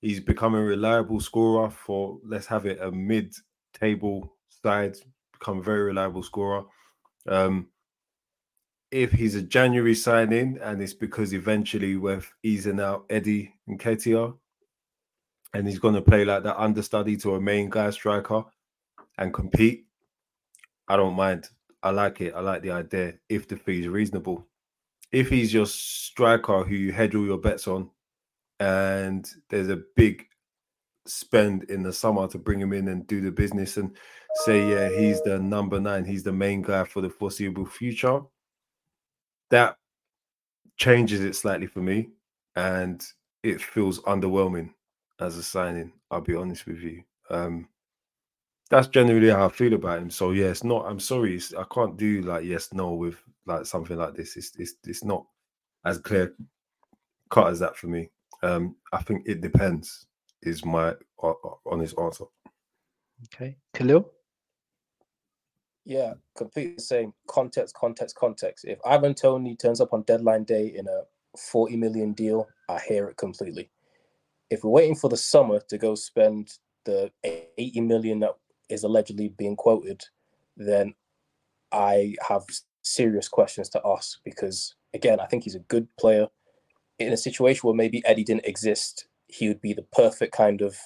Speaker 5: He's becoming a reliable scorer for, let's have it, a mid table side, become a very reliable scorer. Um, if he's a January signing and it's because eventually we're easing out Eddie and KTR and he's going to play like that understudy to a main guy striker and compete, I don't mind. I like it. I like the idea if the fee is reasonable. If he's your striker who you hedge all your bets on and there's a big spend in the summer to bring him in and do the business and say, yeah, he's the number nine, he's the main guy for the foreseeable future, that changes it slightly for me. And it feels underwhelming as a signing. I'll be honest with you. Um, that's generally how I feel about him. So yeah, not. I'm sorry, I can't do like yes, no with like something like this. It's it's it's not as clear cut as that for me. Um, I think it depends. Is my uh, honest answer.
Speaker 4: Okay, Khalil.
Speaker 6: Yeah, completely the same. Context, context, context. If Ivan Toney turns up on deadline day in a 40 million deal, I hear it completely. If we're waiting for the summer to go spend the 80 million that is allegedly being quoted, then I have serious questions to ask because, again, I think he's a good player. In a situation where maybe Eddie didn't exist, he would be the perfect kind of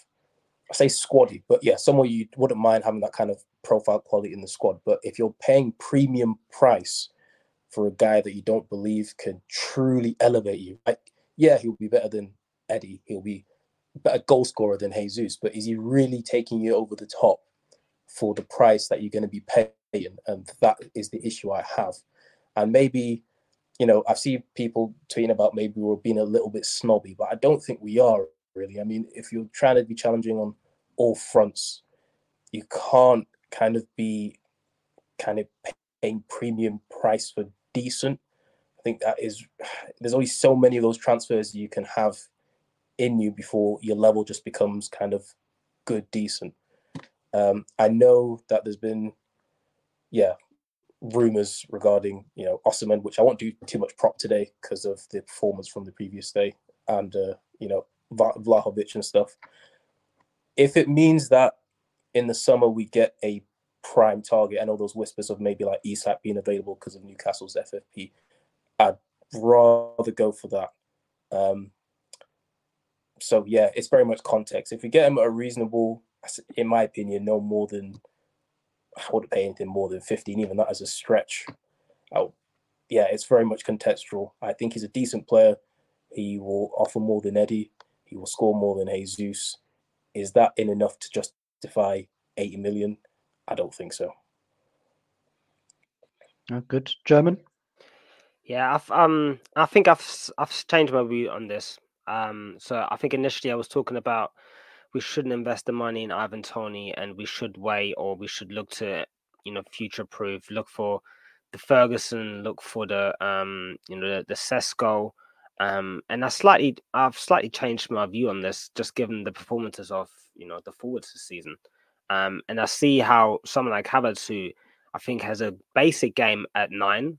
Speaker 6: I say squaddy, but yeah, someone you wouldn't mind having that kind of profile quality in the squad. But if you're paying premium price for a guy that you don't believe can truly elevate you, like yeah, he'll be better than Eddie, he'll be better goal scorer than Jesus, but is he really taking you over the top for the price that you're going to be paying? And that is the issue I have. And maybe, you know, I've seen people tweeting about maybe we're being a little bit snobby, but I don't think we are really. I mean, if you're trying to be challenging on all fronts, you can't kind of be kind of paying premium price for decent. I think that is there's only so many of those transfers you can have in you before your level just becomes kind of good, decent. Um, I know that there's been, yeah, rumors regarding you know Osimhen, which I won't do too much prop today because of the performance from the previous day, and uh, you know Vlahovic and stuff. If it means that in the summer we get a prime target, I know those whispers of maybe like Isak being available because of Newcastle's FFP. I'd rather go for that. Um, so yeah, it's very much context. If we get him at a reasonable, in my opinion, no more than I wouldn't pay anything more than 15, even that as a stretch. Oh, yeah, it's very much contextual. I think he's a decent player. He will offer more than Eddie. He will score more than Jesus. Is that in enough to justify 80 million? I don't think so.
Speaker 4: Oh, good German.
Speaker 7: Yeah, I've um, I think I've I've changed my view on this. Um, so I think initially I was talking about we shouldn't invest the money in Ivan Toney and we should wait or we should look to you know future proof, look for the Ferguson, look for the um, you know the, the Sesko, um, and I slightly, I've slightly changed my view on this, just given the performances of you know the forwards this season. Um, and I see how someone like Havertz, who I think has a basic game at nine,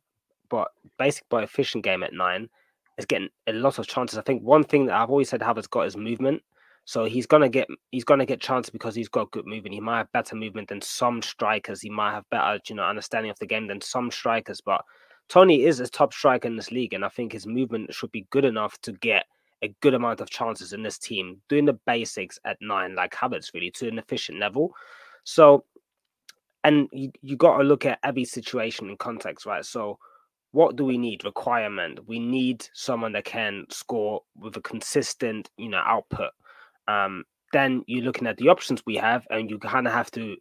Speaker 7: but basic but efficient game at nine, is getting a lot of chances. I think one thing that I've always said Havertz got is movement. So he's gonna get he's gonna get chances because he's got good movement. He might have better movement than some strikers. He might have better, you know, understanding of the game than some strikers. But Toney is a top striker in this league, and I think his movement should be good enough to get a good amount of chances in this team, doing the basics at nine, like Havertz, really, to an efficient level. So, and you, you got to look at every situation in context, right? So, what do we need? Requirement. We need someone that can score with a consistent, you know, output. Um, then you're looking at the options we have, and you kind of have to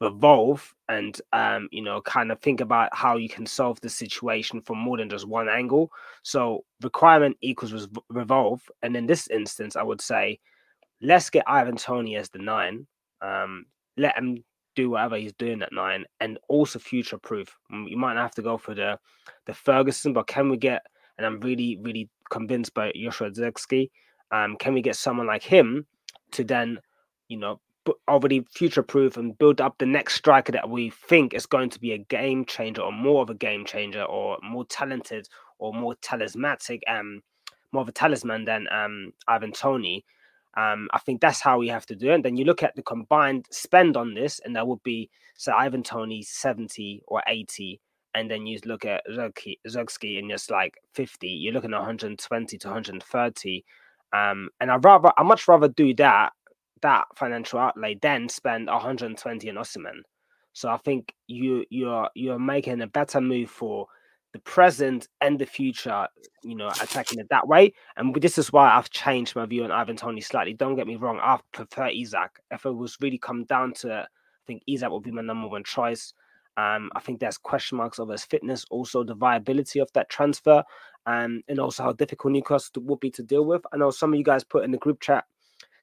Speaker 7: revolve and um, you know kind of think about how you can solve the situation from more than just one angle. So requirement equals revolve. And in this instance i would say let's get ivan toney as the nine um, let him do whatever he's doing at nine and also future proof you might have to go for the the ferguson but can we get and i'm really really convinced by joshua zirkzee um, can we get someone like him to then you know already future proof and build up the next striker that we think is going to be a game changer or more of a game changer or more talented or more talismanic um more of a talisman than um Ivan Toney. Um, I think that's how we have to do it. And then you look at the combined spend on this, and that would be so Ivan Toney 70 or 80 and then you look at Zirkzee and just like 50, you're looking at 120 to 130. Um, and I'd rather, I much rather do that, that financial outlay than spend 120 on Osimhen. So I think you you're you're making a better move for the present and the future, you know, attacking it that way. And this is why I've changed my view on Ivan Toney slightly. Don't get me wrong, I prefer Isak. If it was really come down to it, I think Isak would be my number one choice. Um, I think there's question marks of his fitness, also the viability of that transfer, um, and also how difficult Newcastle would be to deal with. I know some of you guys put in the group chat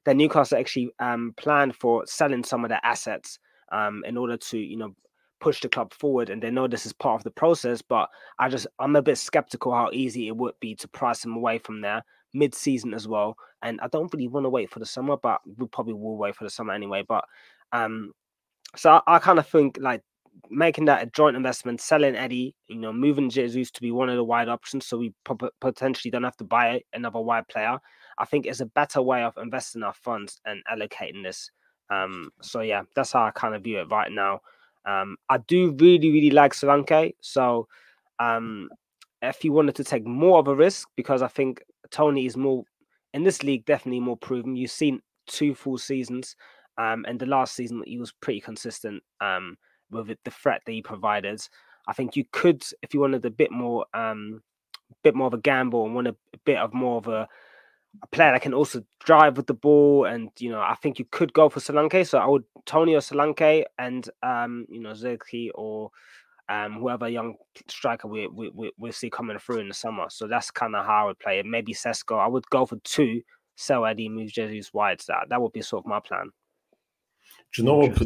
Speaker 7: that Newcastle actually um, planned for selling some of their assets um, in order to, you know, push the club forward. And they know this is part of the process, but I just I'm a bit skeptical how easy it would be to price them away from there mid-season as well. And I don't really want to wait for the summer, but we probably will wait for the summer anyway. But um, so I, I kind of think like making that a joint investment, selling Eddie, you know, moving Jesus to be one of the wide options, so we potentially don't have to buy another wide player. I think is a better way of investing our funds and allocating this. Um, so yeah, that's how I kind of view it right now. Um, I do really, really like Solanke. So um, if you wanted to take more of a risk, because I think Toney is more in this league, definitely more proven. You've seen two full seasons, um, and the last season he was pretty consistent. Um, with it, the threat that he provided. I think you could, if you wanted a bit more, um, bit more of a gamble and want a, a bit of more of a, a, player that can also drive with the ball, and you know, I think you could go for Solanke. So I would Toney or Solanke, and um, you know, Zirkzee or um, whoever young striker we, we, we, we see coming through in the summer. So that's kind of how I would play it. Maybe Sesko. I would go for two. Sell Eddie, move Jesus wide. That that would be sort of my plan.
Speaker 5: Do you know what?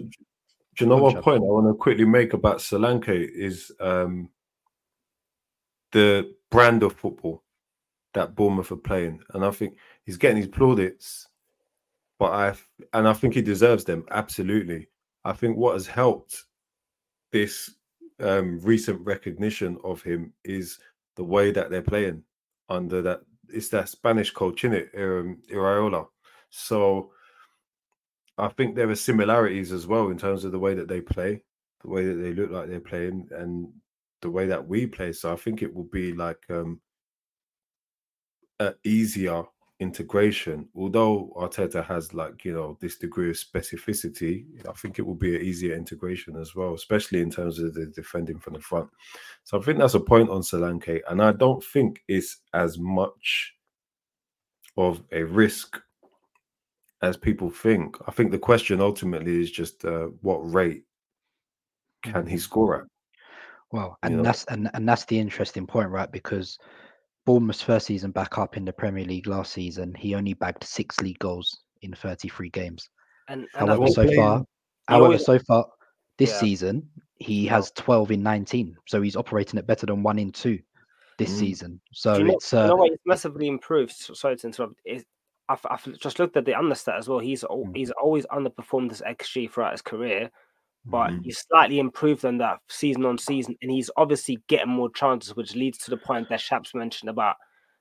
Speaker 5: Do you know what point I want to quickly make about Solanke is um, the brand of football that Bournemouth are playing, and I think he's getting his plaudits, but I and I think he deserves them absolutely. I think what has helped this um, recent recognition of him is the way that they're playing under that. It's that Spanish coach in it, um, Iraola. So I think there are similarities as well in terms of the way that they play, the way that they look like they're playing, and the way that we play. So I think it will be like um an easier integration. Although Arteta has like you know this degree of specificity, I think it will be an easier integration as well, especially in terms of the defending from the front. So I think that's a point on Solanke, and I don't think it's as much of a risk as people think. I think the question ultimately is just uh, what rate can he mm. score at?
Speaker 4: Well, and you know? that's and, and that's the interesting point, right? Because Bournemouth's first season back up in the Premier League last season, he only bagged six league goals in 33 games.
Speaker 7: And, and
Speaker 4: however, so playing, far, however, always, so far this yeah. season he has 12 in 19, so he's operating at better than one in two this mm. season. So
Speaker 7: you know,
Speaker 4: it's uh,
Speaker 7: you know what, it's massively improved. Sorry to interrupt. I've, I've just looked at the understat as well. He's mm. he's always underperformed this XG throughout his career, but mm. he's slightly improved on that season on season, and he's obviously getting more chances, which leads to the point that Shabs mentioned about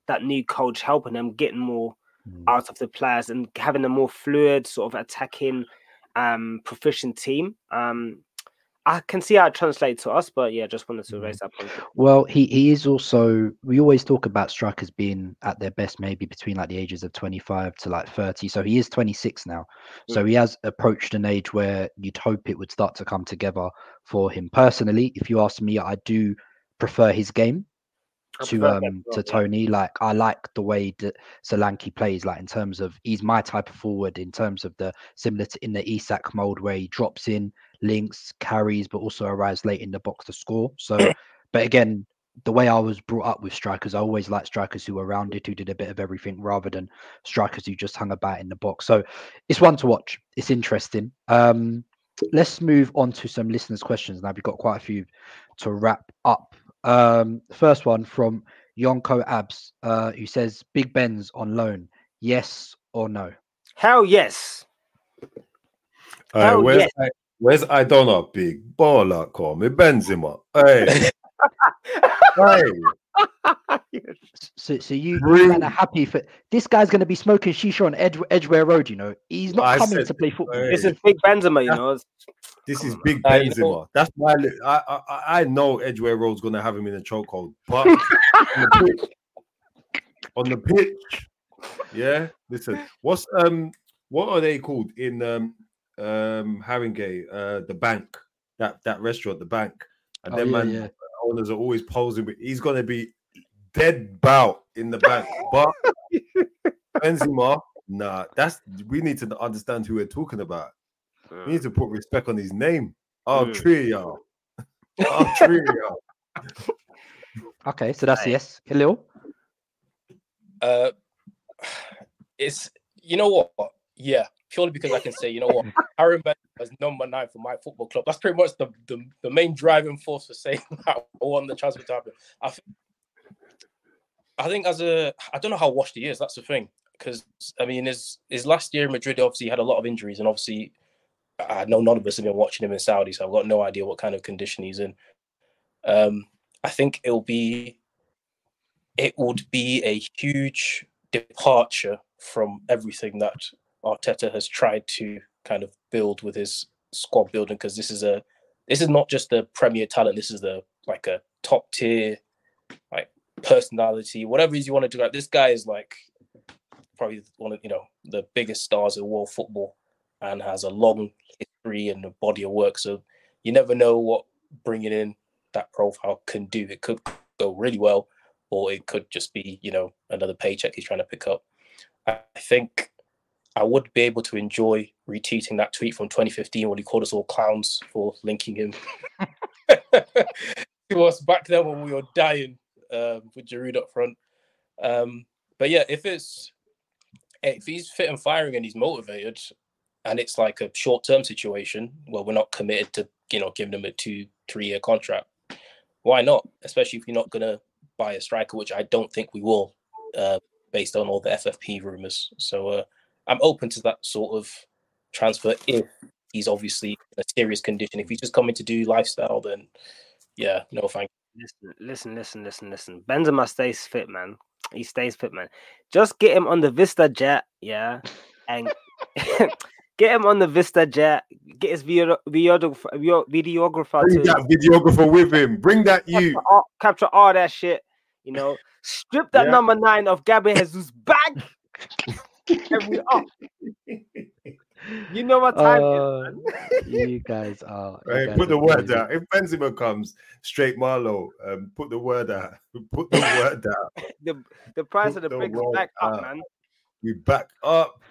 Speaker 7: that new coach helping him getting more mm. out of the players and having a more fluid sort of attacking, um, proficient team. Um, I can see how it translates to us, but yeah, just wanted to raise mm-hmm. that point.
Speaker 4: Well, he, he is also. We always talk about strikers being at their best, maybe between like the ages of twenty five to like thirty. So he is twenty six now. Mm-hmm. So he has approached an age where you'd hope it would start to come together for him. Personally, if you ask me, I do prefer his game to um to Toney. Like I like the way that Solanke plays, like in terms of he's my type of forward in terms of the similar to in the Isak mold where he drops in, links, carries, but also arrives late in the box to score. So, but again, the way I was brought up with strikers, I always liked strikers who were rounded, who did a bit of everything, rather than strikers who just hung about in the box. So it's one to watch. It's interesting. Um, let's move on to some listeners' questions. Now we've got quite a few to wrap up. Um, first one from Yonko Abs, uh, who says Big Ben's on loan. Yes or no?
Speaker 7: Hell yes.
Speaker 5: Hell where's, yes. Where's I don't know big baller call me Benzema? Hey. hey.
Speaker 4: So, so you, you
Speaker 5: Bring-
Speaker 4: man are happy for this guy's going to be smoking shisha on Edge, Edgware Road. You know, he's not
Speaker 5: I
Speaker 4: coming
Speaker 5: said-
Speaker 4: to play football.
Speaker 5: Hey,
Speaker 7: This is big Benzema, you know.
Speaker 5: This is big
Speaker 6: man. You
Speaker 5: Benzema.
Speaker 6: know-
Speaker 5: That's my. li- I, I I- I know Edgeware Road's gonna have him in a chokehold, but on the pitch, on the pitch, yeah. Listen, what's um, what are they called in um um Haringey? Uh, the bank that that restaurant, the bank, and
Speaker 4: Oh,
Speaker 5: then
Speaker 4: yeah,
Speaker 5: man
Speaker 4: yeah.
Speaker 5: owners are always posing. With, he's gonna be dead bout in the bank, but Benzema, nah. That's we need to understand who we're talking about. We need to put respect on his name. Oh,
Speaker 7: Mm.
Speaker 5: trio. Oh, trio.
Speaker 4: Okay, so that's
Speaker 7: Right.
Speaker 4: yes. Hello.
Speaker 6: Uh, it's you know what? Yeah, purely because I can say, you know what, Karim Benzema is number nine for my football club. That's pretty much the, the, the main driving force for saying that I want the transfer happen. I, th- I think as a, I don't know how washed he is. That's the thing, because I mean, his his last year in Madrid, obviously had a lot of injuries, and obviously, I know none of us have been watching him in Saudi, so I've got no idea what kind of condition he's in. Um, I think it'll be it would be a huge departure from everything that Arteta has tried to kind of build with his squad building because this is a this is not just a premier talent this is the like a top tier like personality whatever it is you want to do like this guy is like probably one of you know the biggest stars of world football and has a long history and a body of work so you never know what bringing in that profile can do it could go really well or it could just be, you know, another paycheck he's trying to pick up. I think I would be able to enjoy retweeting that tweet from 2015 when he called us all clowns for linking him to us back then when we were dying um, with Giroud up front. Um, but yeah, if it's if he's fit and firing and he's motivated, and it's like a short term situation where we're not committed to, you know, giving him a two three year contract, why not? Especially if you're not gonna buy a striker, which I don't think we will, uh, based on all the FFP rumors. So uh, I'm open to that sort of transfer if he's obviously in a serious condition. If he's just coming to do lifestyle, then yeah, no thank.
Speaker 7: Listen, listen, listen, listen, listen. Benzema stays fit, man. He stays fit, man. Just get him on the VistaJet, yeah, and get him on the VistaJet. Get his video, videographer, video- videographer
Speaker 5: Bring
Speaker 7: to
Speaker 5: that videographer with him. Bring that you.
Speaker 7: capture all, capture all that shit. You know, strip that
Speaker 5: Yeah.
Speaker 7: number nine of Gabriel Jesus back. and we up. You know what time
Speaker 4: Uh,
Speaker 7: man.
Speaker 4: you guys are. you
Speaker 5: Hey,
Speaker 4: guys
Speaker 5: put the
Speaker 4: are
Speaker 5: word
Speaker 4: crazy.
Speaker 5: out. If Benzema comes straight, Marlow, um, put the word out. Put the word out.
Speaker 7: the the price
Speaker 5: Put
Speaker 7: of the
Speaker 5: the
Speaker 7: brick is
Speaker 5: word
Speaker 7: back up,
Speaker 5: out.
Speaker 7: man.
Speaker 5: We back up.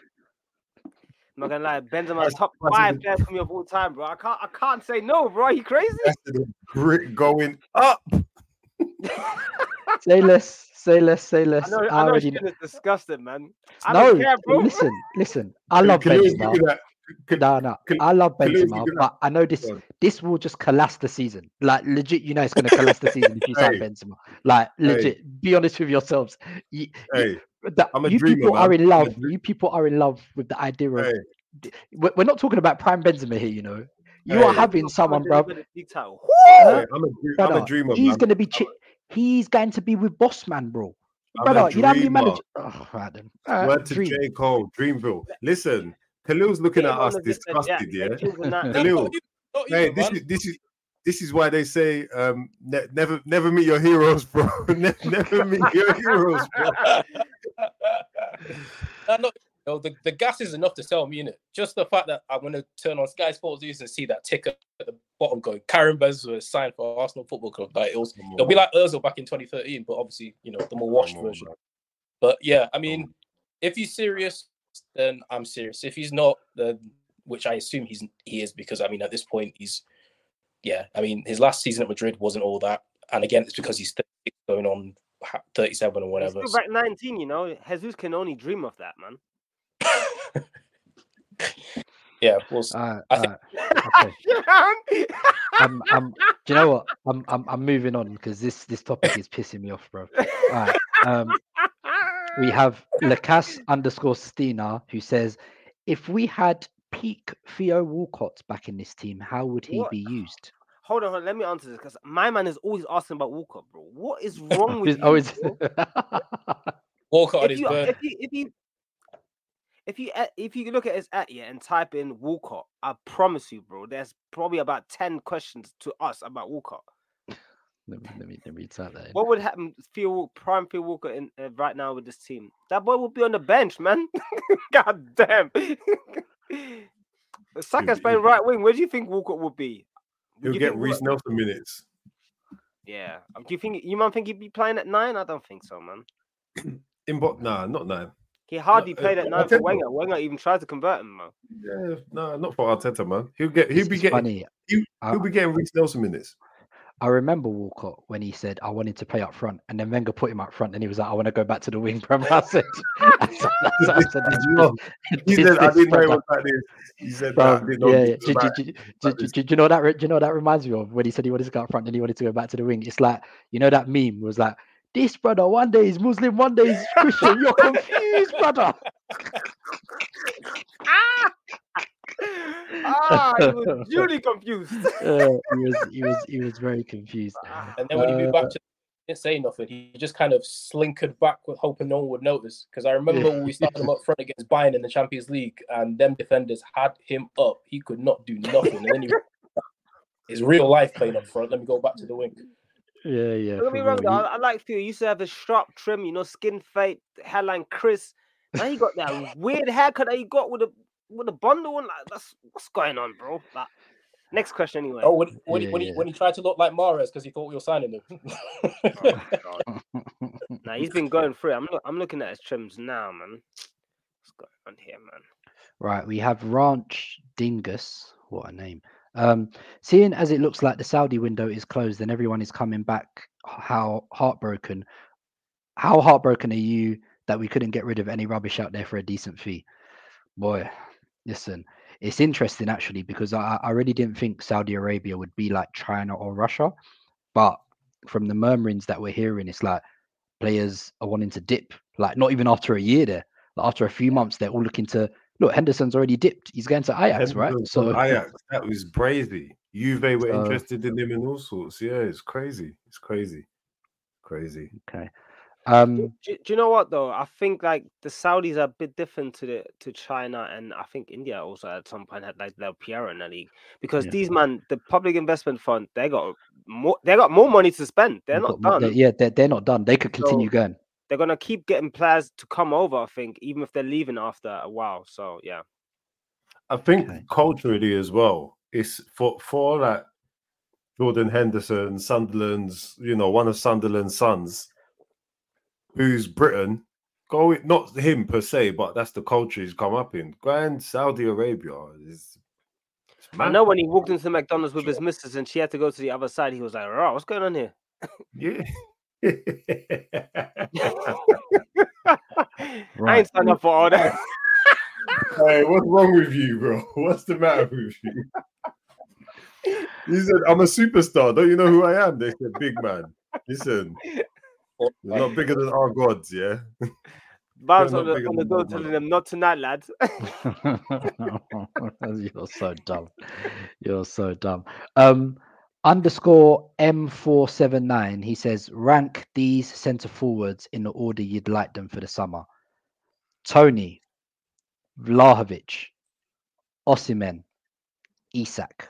Speaker 7: I'm not gonna lie, Benzema's top five
Speaker 5: the-
Speaker 7: players for me of all time, bro. I can't I can't say no, bro. You crazy?
Speaker 5: That's the brick going up.
Speaker 4: Say less. Say less. Say
Speaker 7: I
Speaker 4: less.
Speaker 7: know,
Speaker 4: I,
Speaker 7: I know
Speaker 4: already
Speaker 7: shit is disgusting, man. I
Speaker 4: no,
Speaker 7: don't care, bro.
Speaker 4: listen, listen. I love
Speaker 5: Khalil's
Speaker 4: Benzema.
Speaker 5: looking at-
Speaker 4: No, no,
Speaker 5: Khal-
Speaker 4: I love
Speaker 5: Khalil's
Speaker 4: Benzema, but I know this. This will just collapse the season. Like legit, you know, it's going to collapse the season if you sign
Speaker 5: Hey.
Speaker 4: Benzema. Like
Speaker 5: Hey.
Speaker 4: legit, be honest with yourselves. You,
Speaker 5: Hey,
Speaker 4: that,
Speaker 5: I'm a
Speaker 4: you
Speaker 5: dreamer,
Speaker 4: people are in love. You people are in love with the idea of.
Speaker 5: hey,
Speaker 4: We're we're not talking about prime Benzema here. You know, you are having someone, bro.
Speaker 7: Deliver the league title.
Speaker 5: hey, I'm a, dre- I'm a dreamer,
Speaker 4: he's going to be. Chi- he's going to be with Boss Man, bro.
Speaker 5: I'm
Speaker 4: Brother, you know how many
Speaker 5: dreamer.
Speaker 4: managers? Oh, right then. Alright,
Speaker 5: Word to
Speaker 4: dream.
Speaker 5: J. Cole, Dreamville. Listen, Khalil's looking
Speaker 7: Get
Speaker 5: at us
Speaker 7: the Vista Jet,
Speaker 5: disgusted, yeah.
Speaker 7: get
Speaker 5: Khalil,
Speaker 6: Not you, not you,
Speaker 5: Hey, this is this is this is why they say um ne- never never meet your heroes, bro. Ne- never meet your heroes, bro.
Speaker 6: That not, no, the, the gas is enough to sell me in it. Just the fact that I'm going to turn on Sky Sports News and see that ticker at the bottom going, Karim Benzema is signed for Arsenal Football Club. Like it was, it'll be like Özil back in 2013, but obviously, you know, the more washed
Speaker 5: Come on,
Speaker 6: version.
Speaker 5: man.
Speaker 6: But yeah, I mean, if he's serious, then I'm serious. If he's not, then which I assume he's he is because I mean at this point he's yeah. I mean his last season at Madrid wasn't all that, and again it's because he's going on 37 or
Speaker 7: He's
Speaker 6: whatever.
Speaker 7: still back 19, you know. Jesus can only dream of that, man.
Speaker 6: yeah, we'll see.
Speaker 4: Alright,
Speaker 6: I think-
Speaker 4: alright, okay. I'm, I'm, do you know what? I'm, I'm, I'm moving on because this, this topic is pissing me off, bro. Alright, um, we have Lacasse underscore Stina who says, if we had peak Theo Walcott back in this team, how would he
Speaker 7: What?
Speaker 4: be used?
Speaker 7: hold on, hold on, let me answer this because my man is always asking about Walker, bro. What is wrong with
Speaker 4: He's
Speaker 7: you?
Speaker 4: always-
Speaker 7: bro?
Speaker 6: On
Speaker 7: if
Speaker 6: his
Speaker 7: you, if you if you if you if you look at his at yeah and type in Walcott, I promise you, bro, there's probably about ten questions to us about Walcott.
Speaker 4: let me let me let me type that in.
Speaker 7: What would happen, Phil Prime Phil Walker in uh, right now with this team? That boy would be on the bench, man. God damn. Saka's
Speaker 5: be-
Speaker 7: playing right wing. Where do you think Walcott would be? Would
Speaker 5: He'll
Speaker 7: you
Speaker 5: get
Speaker 7: think Reiss
Speaker 5: Nelson minutes.
Speaker 7: Yeah. Um, Do you think you man think he'd be playing at nine? I don't think so, man.
Speaker 5: In bo- nah, not nine.
Speaker 7: He hardly
Speaker 5: uh,
Speaker 7: played at nine for Wenger. Wenger even tried to convert him, man.
Speaker 5: Yeah, no, not for Arteta, man. He'll get he'll
Speaker 4: It's-
Speaker 5: be getting
Speaker 4: funny.
Speaker 5: he'll, he'll be getting Reiss Nelson minutes.
Speaker 4: I remember Walcott when he said I wanted to play up front, and then Wenger put him up front, and he was like, "I want to go back to the wing." Brother, I said, I said, I said, this,
Speaker 5: No, He said, "I didn't know it
Speaker 4: brother."
Speaker 5: was like this." He said,
Speaker 4: Bro,
Speaker 5: that. I didn't know
Speaker 4: yeah, yeah. Do, do, do, do, do, do you know that? Do you know that reminds me of when he said he wanted to go up front and he wanted to go back to the wing? It's like you know that meme was like, "This brother, one day is Muslim, one day is Christian. You're confused, brother."
Speaker 7: ah, he was really confused.
Speaker 4: Uh, he was, he was, he was very confused.
Speaker 6: And then when he moved
Speaker 4: Uh,
Speaker 6: back to he didn't say nothing. He just kind of slinkered back with hoping no one would notice. Because I remember when we started him up front against Bayern in the Champions League, and them defenders had him up. He could not do nothing. And then he his real life playing up front. Let me go back to the wing.
Speaker 4: Yeah, yeah.
Speaker 7: Don't get me wrong,
Speaker 4: real.
Speaker 7: though. I, I like Phil. He used to have a sharp trim, you know, skin fade, hairline crisp. Now he got that weird haircut that he got with a with a bundle and like that's what's going on, bro. Like, next question anyway.
Speaker 6: Oh, when, when, he,
Speaker 4: Yeah,
Speaker 6: when, he, when he tried to look like Mahrez because he thought we were signing him.
Speaker 7: Oh nah, he's been going through. I'm look, I'm looking at his trims now, man. What's going on here, man?
Speaker 4: Right, we have Ranch Dingus. What a name. Um, seeing as it looks like the Saudi window is closed and everyone is coming back, how heartbroken, how heartbroken are you that we couldn't get rid of any rubbish out there for a decent fee? Boy, listen, it's interesting actually because I, I really didn't think Saudi Arabia would be like China or Russia, but from the murmurings that we're hearing, it's like players are wanting to dip, like not even after a year there, like after a few months, they're all looking to look. Henderson's already dipped. He's going to Ajax, right? So
Speaker 5: from Ajax, that was crazy. Juve were
Speaker 4: So-
Speaker 5: interested in him and all sorts. Yeah, it's crazy. It's crazy. Crazy.
Speaker 4: okay. Um,
Speaker 7: Do, do you know what though? I think like the Saudis are a bit different to the to China and I think India also at some point had like their PR in the league because
Speaker 4: Yeah.
Speaker 7: these man, the public investment fund, they got more, they got more money to spend. They're
Speaker 4: they've
Speaker 7: not
Speaker 4: got mo-
Speaker 7: done.
Speaker 4: they're- yeah, they're, they're not done. They could continue
Speaker 7: So-
Speaker 4: going.
Speaker 7: They're gonna keep getting players to come over. I think even if they're leaving after a while. So yeah,
Speaker 5: I think
Speaker 4: Okay.
Speaker 5: culturally as well, it's for for that Jordan Henderson, Sunderland's, you know, one of Sunderland's sons, who's Britain. Go not him per se, but that's the culture he's come up in. Grand Saudi Arabia is. it's
Speaker 7: I know when he walked into McDonald's with his missus and she had to go to the other side, he was like, "Right, what's going on here?"
Speaker 5: Yeah.
Speaker 7: I
Speaker 4: Right.
Speaker 7: ain't signed up for all that.
Speaker 5: hey, what's wrong with you, bro? What's the matter with you? He said, I'm a superstar. Don't you know who I am? They said, big man. Listen, you're not bigger than our gods, yeah?
Speaker 7: Bounce on the, on the door telling them, "Not tonight, lads."
Speaker 4: You're so dumb. You're so dumb. Um, underscore M479, he says, rank these centre forwards in the order you'd like them for the summer. Toney, Vlahovic, Osimhen, Isak.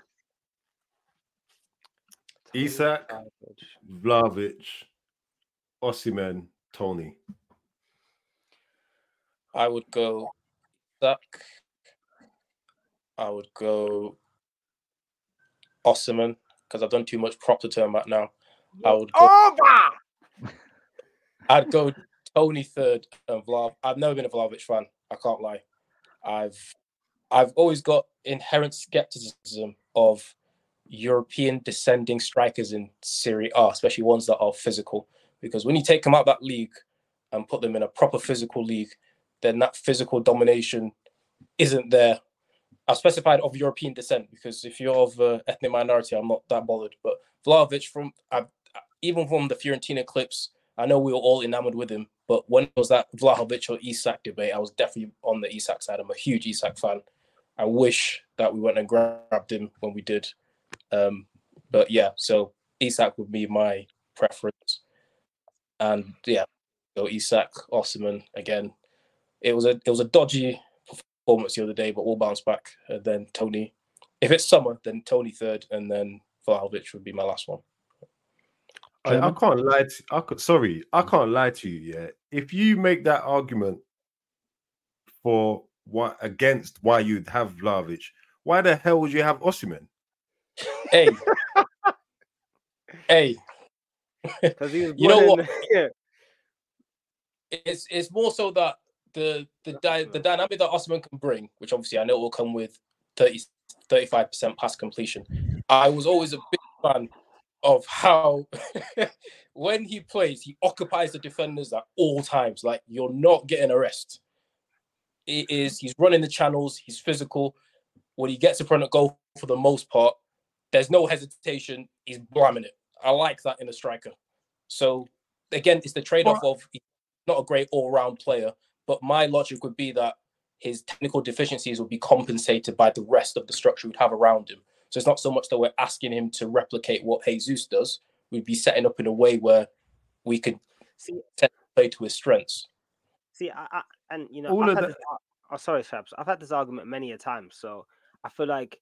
Speaker 5: Isak, Vlahovic, Osimhen, Toney.
Speaker 6: I would go Duck. I would go Osserman because I've done too much prop to turn back now. I would go.
Speaker 7: Over.
Speaker 6: I'd go Toney third and Vlav. I've never been a Vlahovic fan. I can't lie. I've I've always got inherent skepticism of European descending strikers in Serie A, especially ones that are physical. Because when you take them out of that league and put them in a proper physical league, then that physical domination isn't there. I've specified of European descent because if you're of uh, ethnic minority, I'm not that bothered. But Vlahovic, from I've, even from the Fiorentina clips, I know we were all enamored with him. But when it was that Vlahovic or Isak debate, I was definitely on the Isak side. I'm a huge Isak fan. I wish that we went and grabbed him when we did. Um, But yeah, so Isak would be my preference. And yeah, so Isak, Osimhen again. It was a it was a dodgy performance the other day, but we'll bounce back. And then Toney, If it's summer, then Toney third, and then Vlahovic would be my last one.
Speaker 5: I, I can't lie to I could, sorry, I can't lie to you, yeah. If you make that argument for what against why you'd have Vlahovic, why the hell would you have Osimhen?
Speaker 6: Hey, hey,
Speaker 7: Because he was
Speaker 6: You know
Speaker 7: born
Speaker 6: what?
Speaker 7: yeah.
Speaker 6: it's it's more so that the the dy- the dynamic that Osimhen can bring, which obviously I know will come with 30 35 percent pass completion. I was always a big fan of how when he plays, he occupies the defenders at all times. Like you're not getting a rest. It is he's running the channels, he's physical. When he gets in front of goal for the most part, there's no hesitation. He's blamming it. I like that in a striker. So again, it's the trade-off of he's not a great all-round player, but my logic would be that his technical deficiencies would be compensated by the rest of the structure we'd have around him. So it's not so much that we're asking him to replicate what Jesus does. We'd be setting up in a way where we could
Speaker 7: See,
Speaker 6: play to his strengths.
Speaker 7: See, I, I and you know,
Speaker 5: All
Speaker 7: I've
Speaker 5: of
Speaker 7: had
Speaker 5: the-
Speaker 7: this, oh, sorry, Fabs. I've had this argument many a time. So I feel like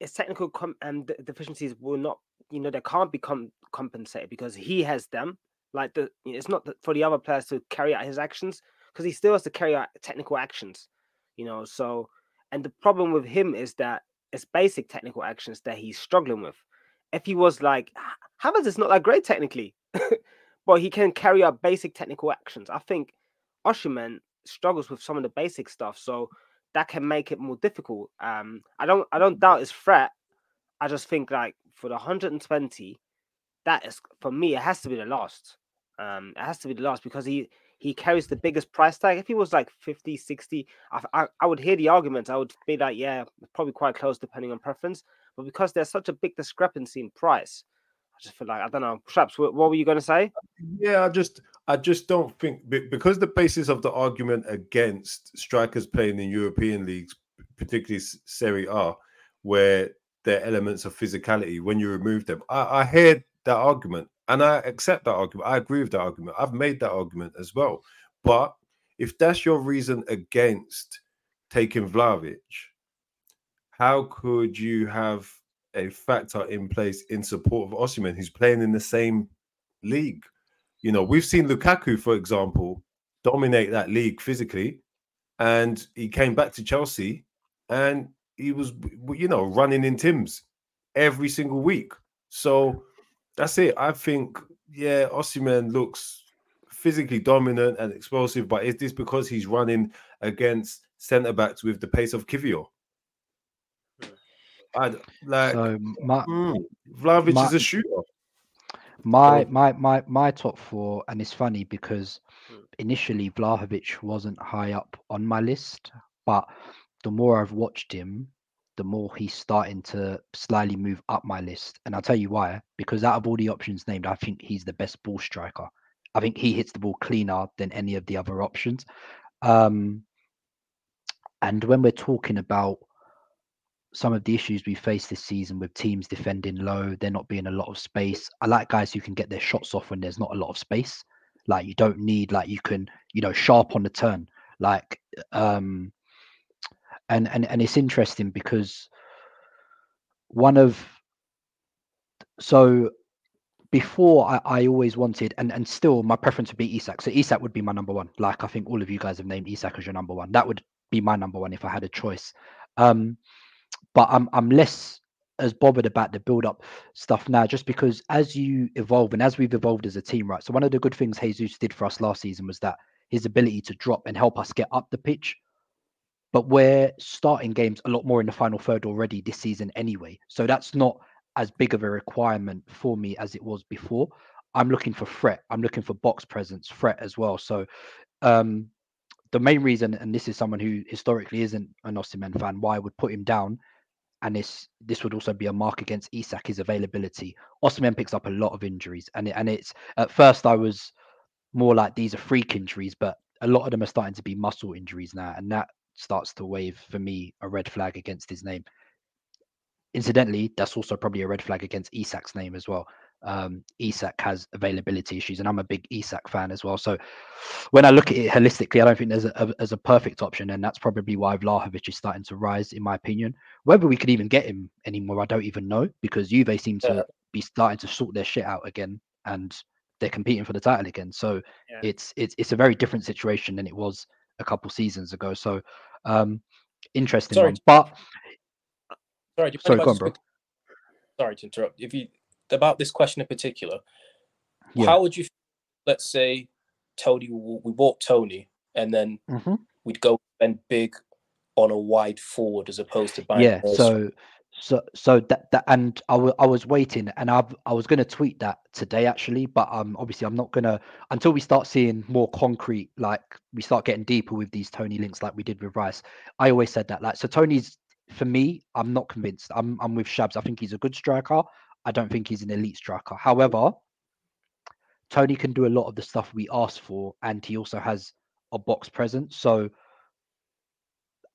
Speaker 7: his technical com- um, de- deficiencies will not, you know, they can't be com- compensated because he has them. Like the, it's not that for the other players to carry out his actions because he still has to carry out technical actions, you know. So, and the problem with him is that it's basic technical actions that he's struggling with. If he was like "H- Havertz is not that great technically, but he can carry out basic technical actions. I think Osimhen struggles with some of the basic stuff, so that can make it more difficult. Um, I don't, I don't doubt his threat. I just think like for the 120, that is for me, it has to be the last. Um, it has to be the last because he he carries the biggest price tag. If he was like 50, 60, I, I, I would hear the argument. I would be like, yeah, probably quite close depending on preference. But because there's such a big discrepancy in price, I just feel like I don't know. Perhaps what, were you going to say?
Speaker 5: Yeah, I just I just don't think because the basis of the argument against strikers playing in European leagues, particularly Serie A, where there are elements of physicality, when you remove them, I, I hear that argument and I accept that argument. I agree with that argument. I've made that argument as well. But if that's your reason against taking Vlahovic, how could you have a factor in place in support of Osimhen, who's playing in the same league? You know, we've seen Lukaku, for example, dominate that league physically, and he came back to Chelsea, and he was, you know, running in Tim's every single week. So that's it. I think, yeah, Osimhen looks physically dominant and explosive, but is this because he's running against centre backs with the pace of Kivior? I like
Speaker 4: So my
Speaker 5: mm, Vlahovic
Speaker 4: my-
Speaker 5: is a shooter.
Speaker 4: my my my my top four, and it's funny because
Speaker 7: Hmm.
Speaker 4: initially Vlahovic wasn't high up on my list, but the more I've watched him, the more he's starting to slightly move up my list. And I'll tell you why. Because out of all the options named, I think he's the best ball striker. I think he hits the ball cleaner than any of the other options. Um, and when we're talking about some of the issues we face this season with teams defending low, there not being a lot of space. I like guys who can get their shots off when there's not a lot of space. Like you don't need like you can, you know, sharp on the turn. Like um and and and it's interesting because one of so before I, I always wanted and and still my preference would be Isak. So Isak would be my number one. Like I think all of you guys have named Isak as your number one. That would be my number one if I had a choice. Um but I'm I'm less as bothered about the build up stuff now, just because as you evolve and as we've evolved as a team, right? So one of the good things Jesus did for us last season was that his ability to drop and help us get up the pitch. But we're starting games a lot more in the final third already this season anyway. So that's not as big of a requirement for me as it was before. I'm looking for threat. I'm looking for box presence, threat as well. So um the main reason, and this is someone who historically isn't an Osimhen fan, why I would put him down and this this would also be a mark against Isak his availability. Osimhen picks up a lot of injuries, and it, and it's at first I was more like these are freak injuries, but a lot of them are starting to be muscle injuries now, and that starts to wave for me a red flag against his name. incidentally, that's also probably a red flag against Isak's name as well. Um, Isak has availability issues, and I'm a big Isak fan as well. So when I look at it holistically, I don't think there's a, a, there's a perfect option, and that's probably why Vlahovic is starting to rise, in my opinion. Whether we could even get him anymore, I don't even know because Juve seem to
Speaker 6: Yeah.
Speaker 4: be starting to sort their shit out again, and they're competing for the title again. So
Speaker 7: Yeah.
Speaker 4: it's it's it's a very different situation than it was a couple seasons ago. So um, interesting
Speaker 6: Sorry,
Speaker 4: one, but
Speaker 6: Sorry, you
Speaker 4: Sorry,
Speaker 6: mind if I
Speaker 4: go on, bro.
Speaker 6: Sorry to interrupt. If you about this question in particular,
Speaker 4: Yeah.
Speaker 6: how would you? Let's say Toney, we bought Toney, and then
Speaker 4: Mhm.
Speaker 6: we'd go and big on a wide forward as opposed to buying.
Speaker 4: yeah so so so that that and I wa- I was waiting and i i was going to tweet that today actually but um obviously i'm not going to until we start seeing more concrete like we start getting deeper with these Toney links like we did with rice i always said that like so Toney's for me i'm not convinced. I'm i'm with shabs. I think he's a good striker. I don't think he's an elite striker. However Toney can do a lot of the stuff we asked for and he also has a box presence. So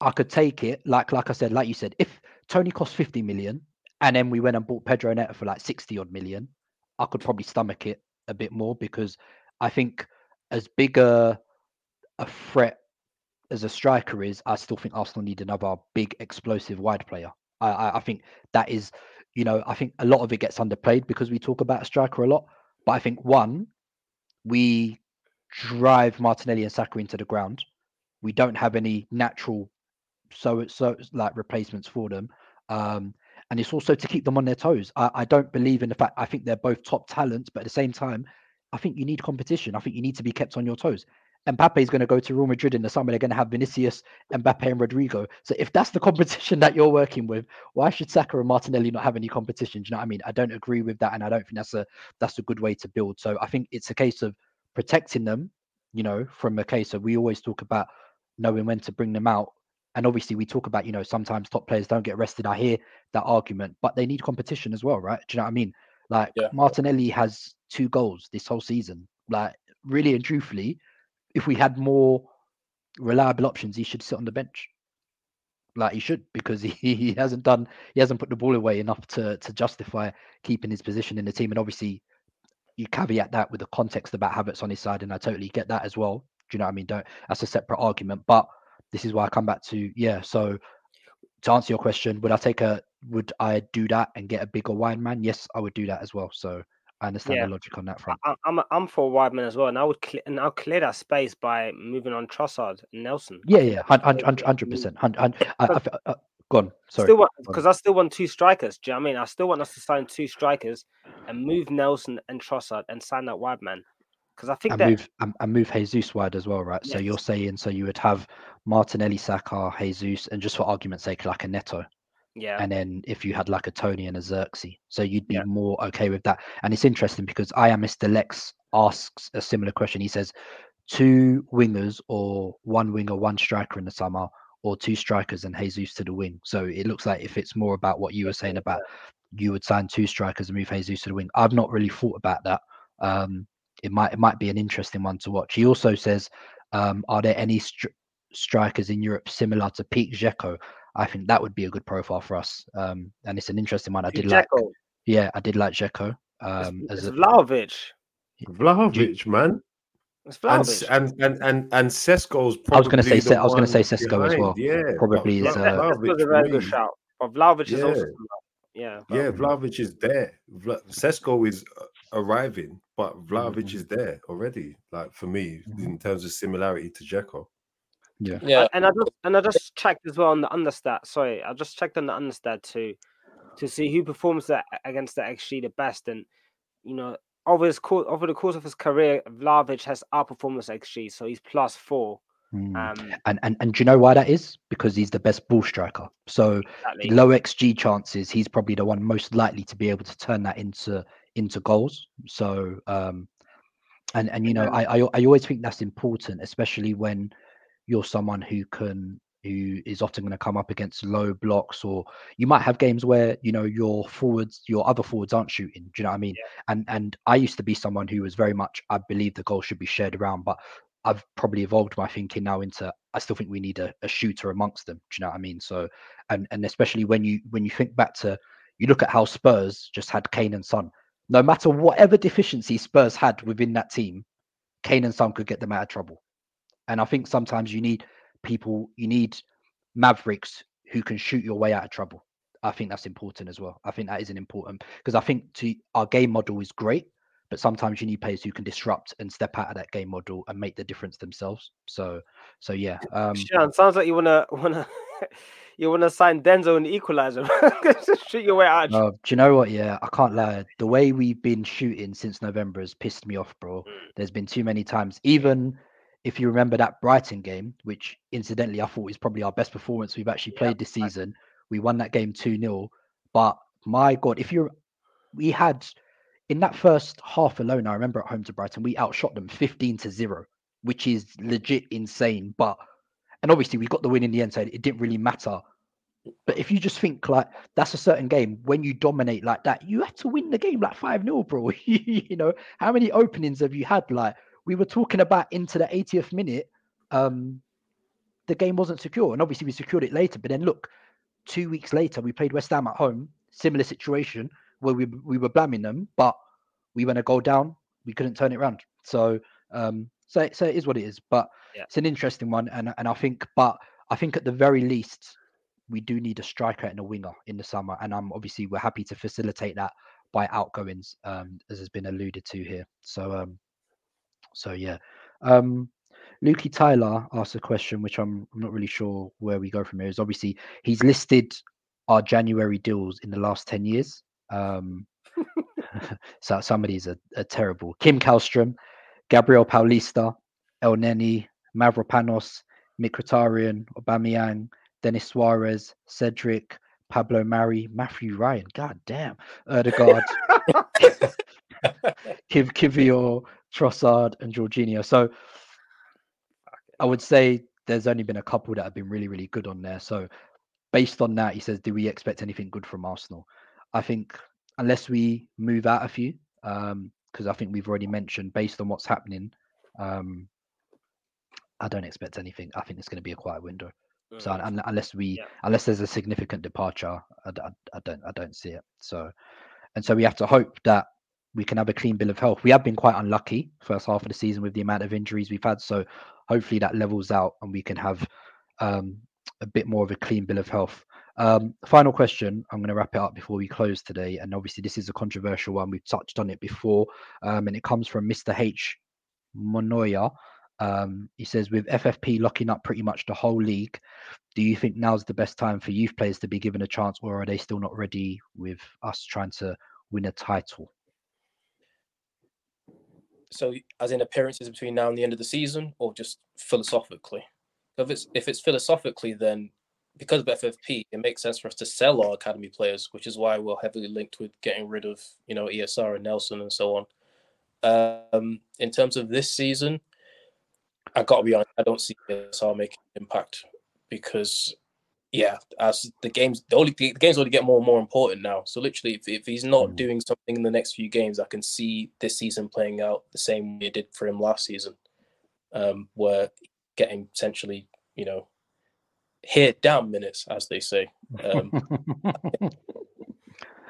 Speaker 4: I could take it, like like I said, like you said, if Toney cost 50 million and then we went and bought Pedro Neto for like 60 odd million, I could probably stomach it a bit more because I think as big a, a threat as a striker is, I still think Arsenal need another big explosive wide player. I, I, I think that is, you know, I think a lot of it gets underplayed because we talk about a striker a lot. But I think one, we drive Martinelli and Saka into the ground. We don't have any natural so so like replacements for them. Um, and it's also to keep them on their toes. I, I don't believe in the fact I think they're both top talents, but at the same time, I think you need competition. I think you need to be kept on your toes. Mbappe is going to go to Real Madrid in the summer. They're going to have Vinicius, Mbappe, and Rodrigo. So if that's the competition that you're working with, why should Saka and Martinelli not have any competition? Do you know what I mean? I don't agree with that, and I don't think that's a that's a good way to build. So I think it's a case of protecting them. You know, from a case of we always talk about knowing when to bring them out and obviously we talk about you know sometimes top players don't get rested. I hear that argument but they need competition as well right? Do you know what i mean? Like
Speaker 6: Yeah.
Speaker 4: martinelli has two goals this whole season. Like really and truthfully if we had more reliable options he should sit on the bench. Like he should because he, he hasn't done he hasn't put the ball away enough to to justify keeping his position in the team. And obviously you caveat that with the context about habits on his side and i totally get that as well. Do you know what i mean? Don't that's a separate argument. But this is why I come back to yeah. So to answer your question, would I take a would I do that and get a bigger wide man? Yes, I would do that as well. So I understand
Speaker 7: Yeah.
Speaker 4: the logic on that front.
Speaker 7: I, I'm I'm for Wideman as well, and I would clear and I'll clear that space by moving on Trossard and Nelson.
Speaker 4: Yeah, yeah,
Speaker 7: that's
Speaker 4: hun-
Speaker 7: a
Speaker 4: hun-
Speaker 7: great
Speaker 4: hundred percent. uh, Go on. Sorry.
Speaker 7: Still want because I still want two strikers. Do you know what I mean? I still want us to sign two strikers and move Nelson and Trossard and sign that Wideman. Because I think
Speaker 4: and
Speaker 7: that
Speaker 4: move and, and move Jesus wide as well, right? So you're saying so you would have Martinelli, Saka, Jesus, and just for argument's sake, like a Neto.
Speaker 7: yeah,
Speaker 4: and then if you had like a Toney and a Zirkzee, so you'd be
Speaker 7: Yeah.
Speaker 4: more okay with that. And it's interesting because I am Mr. Lex asks a similar question. He says, two wingers or one winger, one striker in the summer, or two strikers and Jesus to the wing. So it looks like if it's more about what you were saying about you would sign two strikers and move Jesus to the wing. I've not really thought about that. Um, it might it might be an interesting one to watch. He also says, um, are there any stri- strikers in Europe similar to Pete Dzeko? I think that would be a good profile for us. Um, and it's an interesting one. I did like, yeah, I did like Dzeko.
Speaker 7: it's,
Speaker 4: Um,
Speaker 7: it's
Speaker 4: as a,
Speaker 7: Vlahovic.
Speaker 5: Vlahovic, man.
Speaker 7: It's
Speaker 5: And,
Speaker 7: Vlahovic.
Speaker 5: and and and and Sesko's
Speaker 4: I was gonna
Speaker 5: probably
Speaker 4: say I was gonna say
Speaker 5: one
Speaker 4: Sesko as well.
Speaker 5: Yeah, but
Speaker 4: Probably is, uh,
Speaker 7: That a
Speaker 5: Vlahovic
Speaker 7: very good shout. But Vlahovic is also
Speaker 5: Yeah.
Speaker 7: similar. yeah.
Speaker 5: Yeah,
Speaker 7: Vlahovic.
Speaker 5: Vlahovic is there. Vla- Sesko is uh, arriving, but Vlahovic
Speaker 4: Mhm.
Speaker 5: is there already. Like for me,
Speaker 4: Mhm.
Speaker 5: in terms of similarity to Dzeko.
Speaker 4: yeah,
Speaker 6: Yeah,
Speaker 7: and I just and I just checked as well on the understat. Sorry, I just checked on the understat too, to see who performs that against the XG the best. And you know, over his course over the course of his career, Vlahovic has outperformed his XG, so he's plus four.
Speaker 4: Mm.
Speaker 7: Um,
Speaker 4: and, and and do you know why that is? Because he's the best ball striker. So
Speaker 7: exactly.
Speaker 4: low xG chances, he's probably the one most likely to be able to turn that into into goals. So um, and and you know, I, I I always think that's important, especially when you're someone who can who is often going to come up against low blocks, or you might have games where you know your forwards, your other forwards aren't shooting. Do you know what I mean? And and I used to be someone who was very much I believe the goal should be shared around, but I've probably evolved my thinking now into I still think we need a, a shooter amongst them. Do you know what I mean? So, and and especially when you when you think back to you look at how Spurs just had Kane and Son. No matter whatever deficiency Spurs had within that team, Kane and Son could get them out of trouble. And I think sometimes you need people, you need mavericks who can shoot your way out of trouble. I think that's important as well. I think that is an important because I think to our game model is great, but sometimes you need players who can disrupt and step out of that game model and make the difference themselves. So, so yeah. Um,
Speaker 7: Sean, sounds like you wanna wanna you wanna sign Denzel and Equalizer. Shoot your way out.
Speaker 4: Uh, do you know what? Yeah, I can't lie. The way we've been shooting since November has pissed me off, bro. Mm. There's been too many times. Even if you remember that Brighton game, which incidentally I thought is probably our best performance we've actually played yeah, this season. We won that game 2 0. But my God, if you're, we had in that first half alone, I remember at home to Brighton, we outshot them 15 to 0, which is legit insane. But, and obviously we got the win in the end, so it didn't really matter. But if you just think like that's a certain game, when you dominate like that, you have to win the game like 5 0, bro. you know, how many openings have you had? Like, we were talking about into the 80th minute, um, the game wasn't secure. And obviously we secured it later. But then look, two weeks later, we played West Ham at home, similar situation where we we were blaming them, but we went a goal down, we couldn't turn it around. So um, so so it is what it is. But yeah. it's an interesting one, and and I think, but I think at the very least, we do need a striker and a winger in the summer, and I'm obviously we're happy to facilitate that by outgoings, um, as has been alluded to here. So um, so yeah. Um, Lukey Tyler asked a question, which I'm, I'm not really sure where we go from here. Is obviously he's listed our January deals in the last 10 years. Um, so somebody's a, a terrible Kim Kallstrom, Gabriel Paulista, Elneny, Mavropanos, Mkhitaryan, Aubameyang, Denis Suarez, Cedric, Pablo Mari, Matthew Ryan. God damn. Odegaard, Kiv Kivior, Trossard, and Jorginho. So I would say there's only been a couple that have been really, really good on there. So based on that, he says, do we expect anything good from Arsenal? I think unless we move out a few, um, because I think we've already mentioned based on what's happening, um, I don't expect anything. I think it's going to be a quiet window. Mm-hmm. So un- unless we, yeah. unless there's a significant departure, I, I, I don't, I don't see it. So, and so we have to hope that we can have a clean bill of health. We have been quite unlucky first half of the season with the amount of injuries we've had. So hopefully that levels out and we can have um, a bit more of a clean bill of health. Um, final question. I'm going to wrap it up before we close today. And obviously, this is a controversial one. We've touched on it before, um, and it comes from Mr. H. Monoya. Um, he says, with FFP locking up pretty much the whole league, do you think now's the best time for youth players to be given a chance, or are they still not ready with us trying to win a title?
Speaker 6: So, as in appearances between now and the end of the season, or just philosophically? If it's if it's philosophically, then because of FFP, it makes sense for us to sell our academy players, which is why we're heavily linked with getting rid of you know ESR and Nelson and so on. Um, in terms of this season, I got to be honest, I don't see ESR making an impact because yeah, as the games, the only the games only get more and more important now. So literally, if, if he's not mm. doing something in the next few games, I can see this season playing out the same way it did for him last season, um, where getting essentially, you know, hit down minutes, as they say. Um,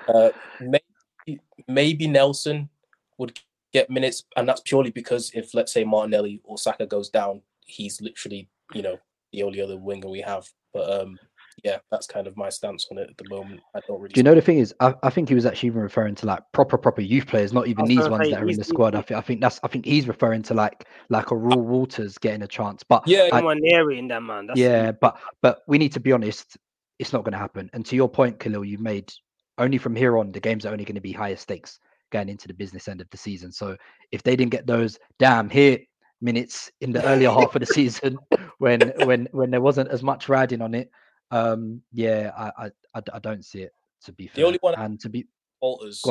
Speaker 6: uh, maybe, maybe Nelson would get minutes, and that's purely because if let's say Martinelli or Saka goes down, he's literally, you know, the only other winger we have. But um, yeah, that's kind of my stance on it at the moment. I don't really.
Speaker 4: Do you know the thing is, I, I think he was actually even referring to like proper proper youth players, not even these ones that are in the squad. I think I think that's I think he's referring to like like a Raw Walters getting a chance. But
Speaker 7: yeah, I, in that man.
Speaker 4: That's yeah, but but we need to be honest. It's not going to happen. And to your point, Khalil, you made only from here on the games are only going to be higher stakes going into the business end of the season. So if they didn't get those damn hit minutes in the earlier half of the season when when when there wasn't as much riding on it um, yeah, I, I, I, don't see it to be fair.
Speaker 6: The only one
Speaker 4: and to be
Speaker 6: Walters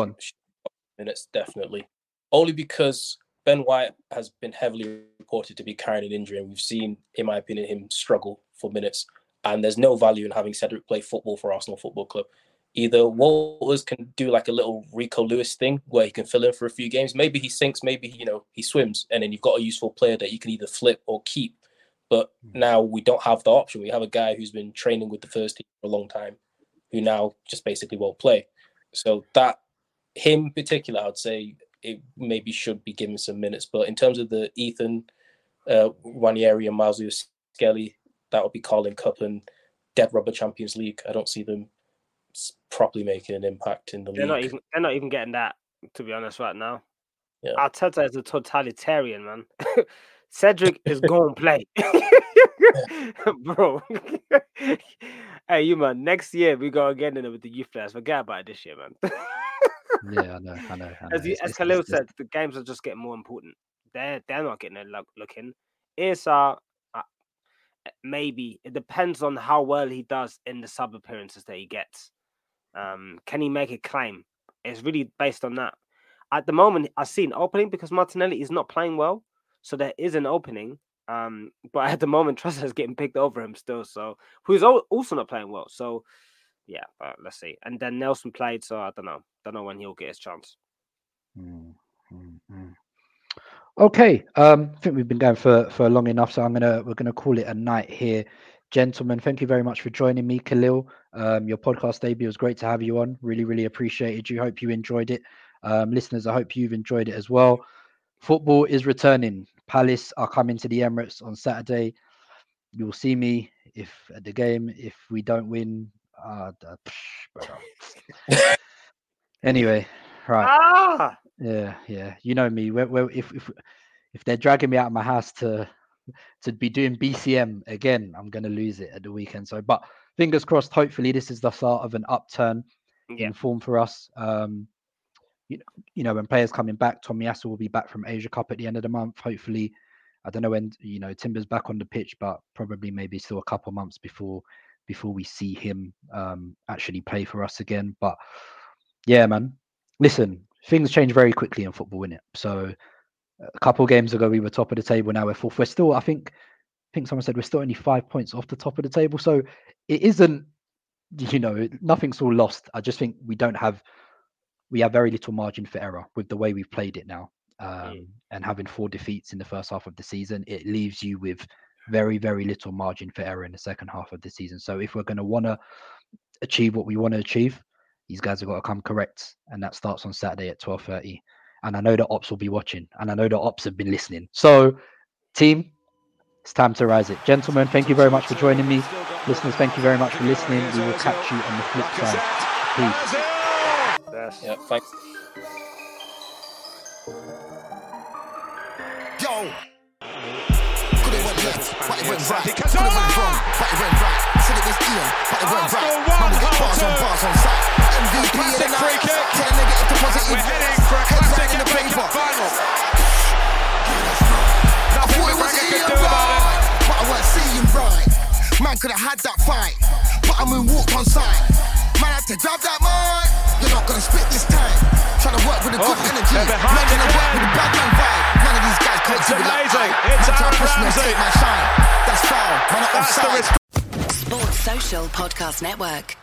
Speaker 6: minutes definitely only because Ben White has been heavily reported to be carrying an injury, and we've seen, in my opinion, him struggle for minutes. And there's no value in having Cedric play football for Arsenal Football Club. Either Walters can do like a little Rico Lewis thing where he can fill in for a few games. Maybe he sinks, maybe you know he swims, and then you've got a useful player that you can either flip or keep But now we don't have the option. We have a guy who's been training with the first team for a long time, who now just basically won't play. So that him in particular, I'd say it maybe should be given some minutes. But in terms of the Ethan, uh, Nwaneri and Myles Lewis Skelly, that would be Carling Cup and Dead Rubber Champions League. I don't see them properly making an impact in the
Speaker 7: they're
Speaker 6: league.
Speaker 7: not even they're not even getting that to be honest right now.
Speaker 6: Yeah.
Speaker 7: Arteta is a totalitarian man. Cedric is going to play, bro. hey, you man. Next year we go again in with the youth players. Forget about it this year, man.
Speaker 4: Yeah, I know, I know. I know.
Speaker 7: as you,
Speaker 4: It's-
Speaker 7: as
Speaker 4: it's-
Speaker 7: Khalil
Speaker 4: it's-
Speaker 7: said, the games are just getting more important. They're they're not getting a look, look in. Uh, maybe it depends on how well he does in the sub appearances that he gets. Um, can he make a claim? It's really based on that. At the moment, I see an opening because Martinelli is not playing well, so there is an opening. Um, but at the moment, Trossard is getting picked over him still. So who's also not playing well. So yeah, but let's see. And then Nelson played, so I don't know. Don't know when he'll get his chance.
Speaker 4: Mm, mm, mm. Okay, um, I think we've been going for for long enough, so I'm gonna we're gonna call it a night here, gentlemen. Thank you very much for joining me, Khalil. Um, your podcast debut was great to have you on. Really, really appreciated you. Hope you enjoyed it, um, listeners. I hope you've enjoyed it as well. Football is returning. Palace are coming to the Emirates on Saturday. You will see me if at the game. If we don't win, uh, psh, anyway, right.
Speaker 7: Ah,
Speaker 4: Yeah, yeah. You know me. Where, where, if if if they're dragging me out of my house to to be doing BCM again, I'm gonna lose it at the weekend. So, but fingers crossed. Hopefully, this is the start of an upturn
Speaker 7: Yeah.
Speaker 4: in form for us. Um, you know, you know, when players coming back, Tomiyasu will be back from Asia Cup at the end of the month. Hopefully, I don't know when you know Timber's back on the pitch, but probably maybe still a couple months before before we see him um, actually play for us again. But yeah, man, listen, things change very quickly in football, innit? So a couple games ago we were top of the table, now we're fourth. We're still, I think, I think someone said we're still only five points off the top of the table. So it isn't, you know, nothing's all lost. I just think we don't have we have very little margin for error with the way we've played it now. Um, and having four defeats in the first half of the season, it leaves you with very, very little margin for error in the second half of the season. So if we're going to want to achieve what we want to achieve, these guys have got to come correct, and that starts on Saturday at twelve thirty. And I know the ops will be watching, and I know the ops have been listening. So, team, it's time to rise it, gentlemen. Thank you very much for joining me, listeners. Thank you very much for listening. We will catch you on the flip side. Peace.
Speaker 7: Yes.
Speaker 6: Yeah, thanks.
Speaker 3: Yo. Could it went left, but it went right. Could it went wrong, but it went right. Said it was Ian, but it went right. Man, we get bars on bars on site. MVP of the night. Tell a negative to positive.
Speaker 2: We're heading for a
Speaker 3: Headline in the paper.
Speaker 2: Cup.
Speaker 3: I thought it was Ian
Speaker 2: do about it.
Speaker 3: right, but I weren't seeing right. Man could have had that fight, but I moonwalked on sight. Man had to grab that mic. You're not gonna spit this time. Trying to work with a good
Speaker 2: Oh,
Speaker 3: energy.
Speaker 2: they're
Speaker 3: Man
Speaker 2: behind
Speaker 3: trying to work with a bad man vibe. None of these guys can't
Speaker 2: It's
Speaker 3: do it like. I.
Speaker 2: It's
Speaker 3: Man
Speaker 2: Aaron
Speaker 3: to push me and
Speaker 2: Ramsey.
Speaker 3: take my shine. That's foul. Man,
Speaker 2: That's the
Speaker 3: offside.
Speaker 2: response.
Speaker 1: Sports Social Podcast Network.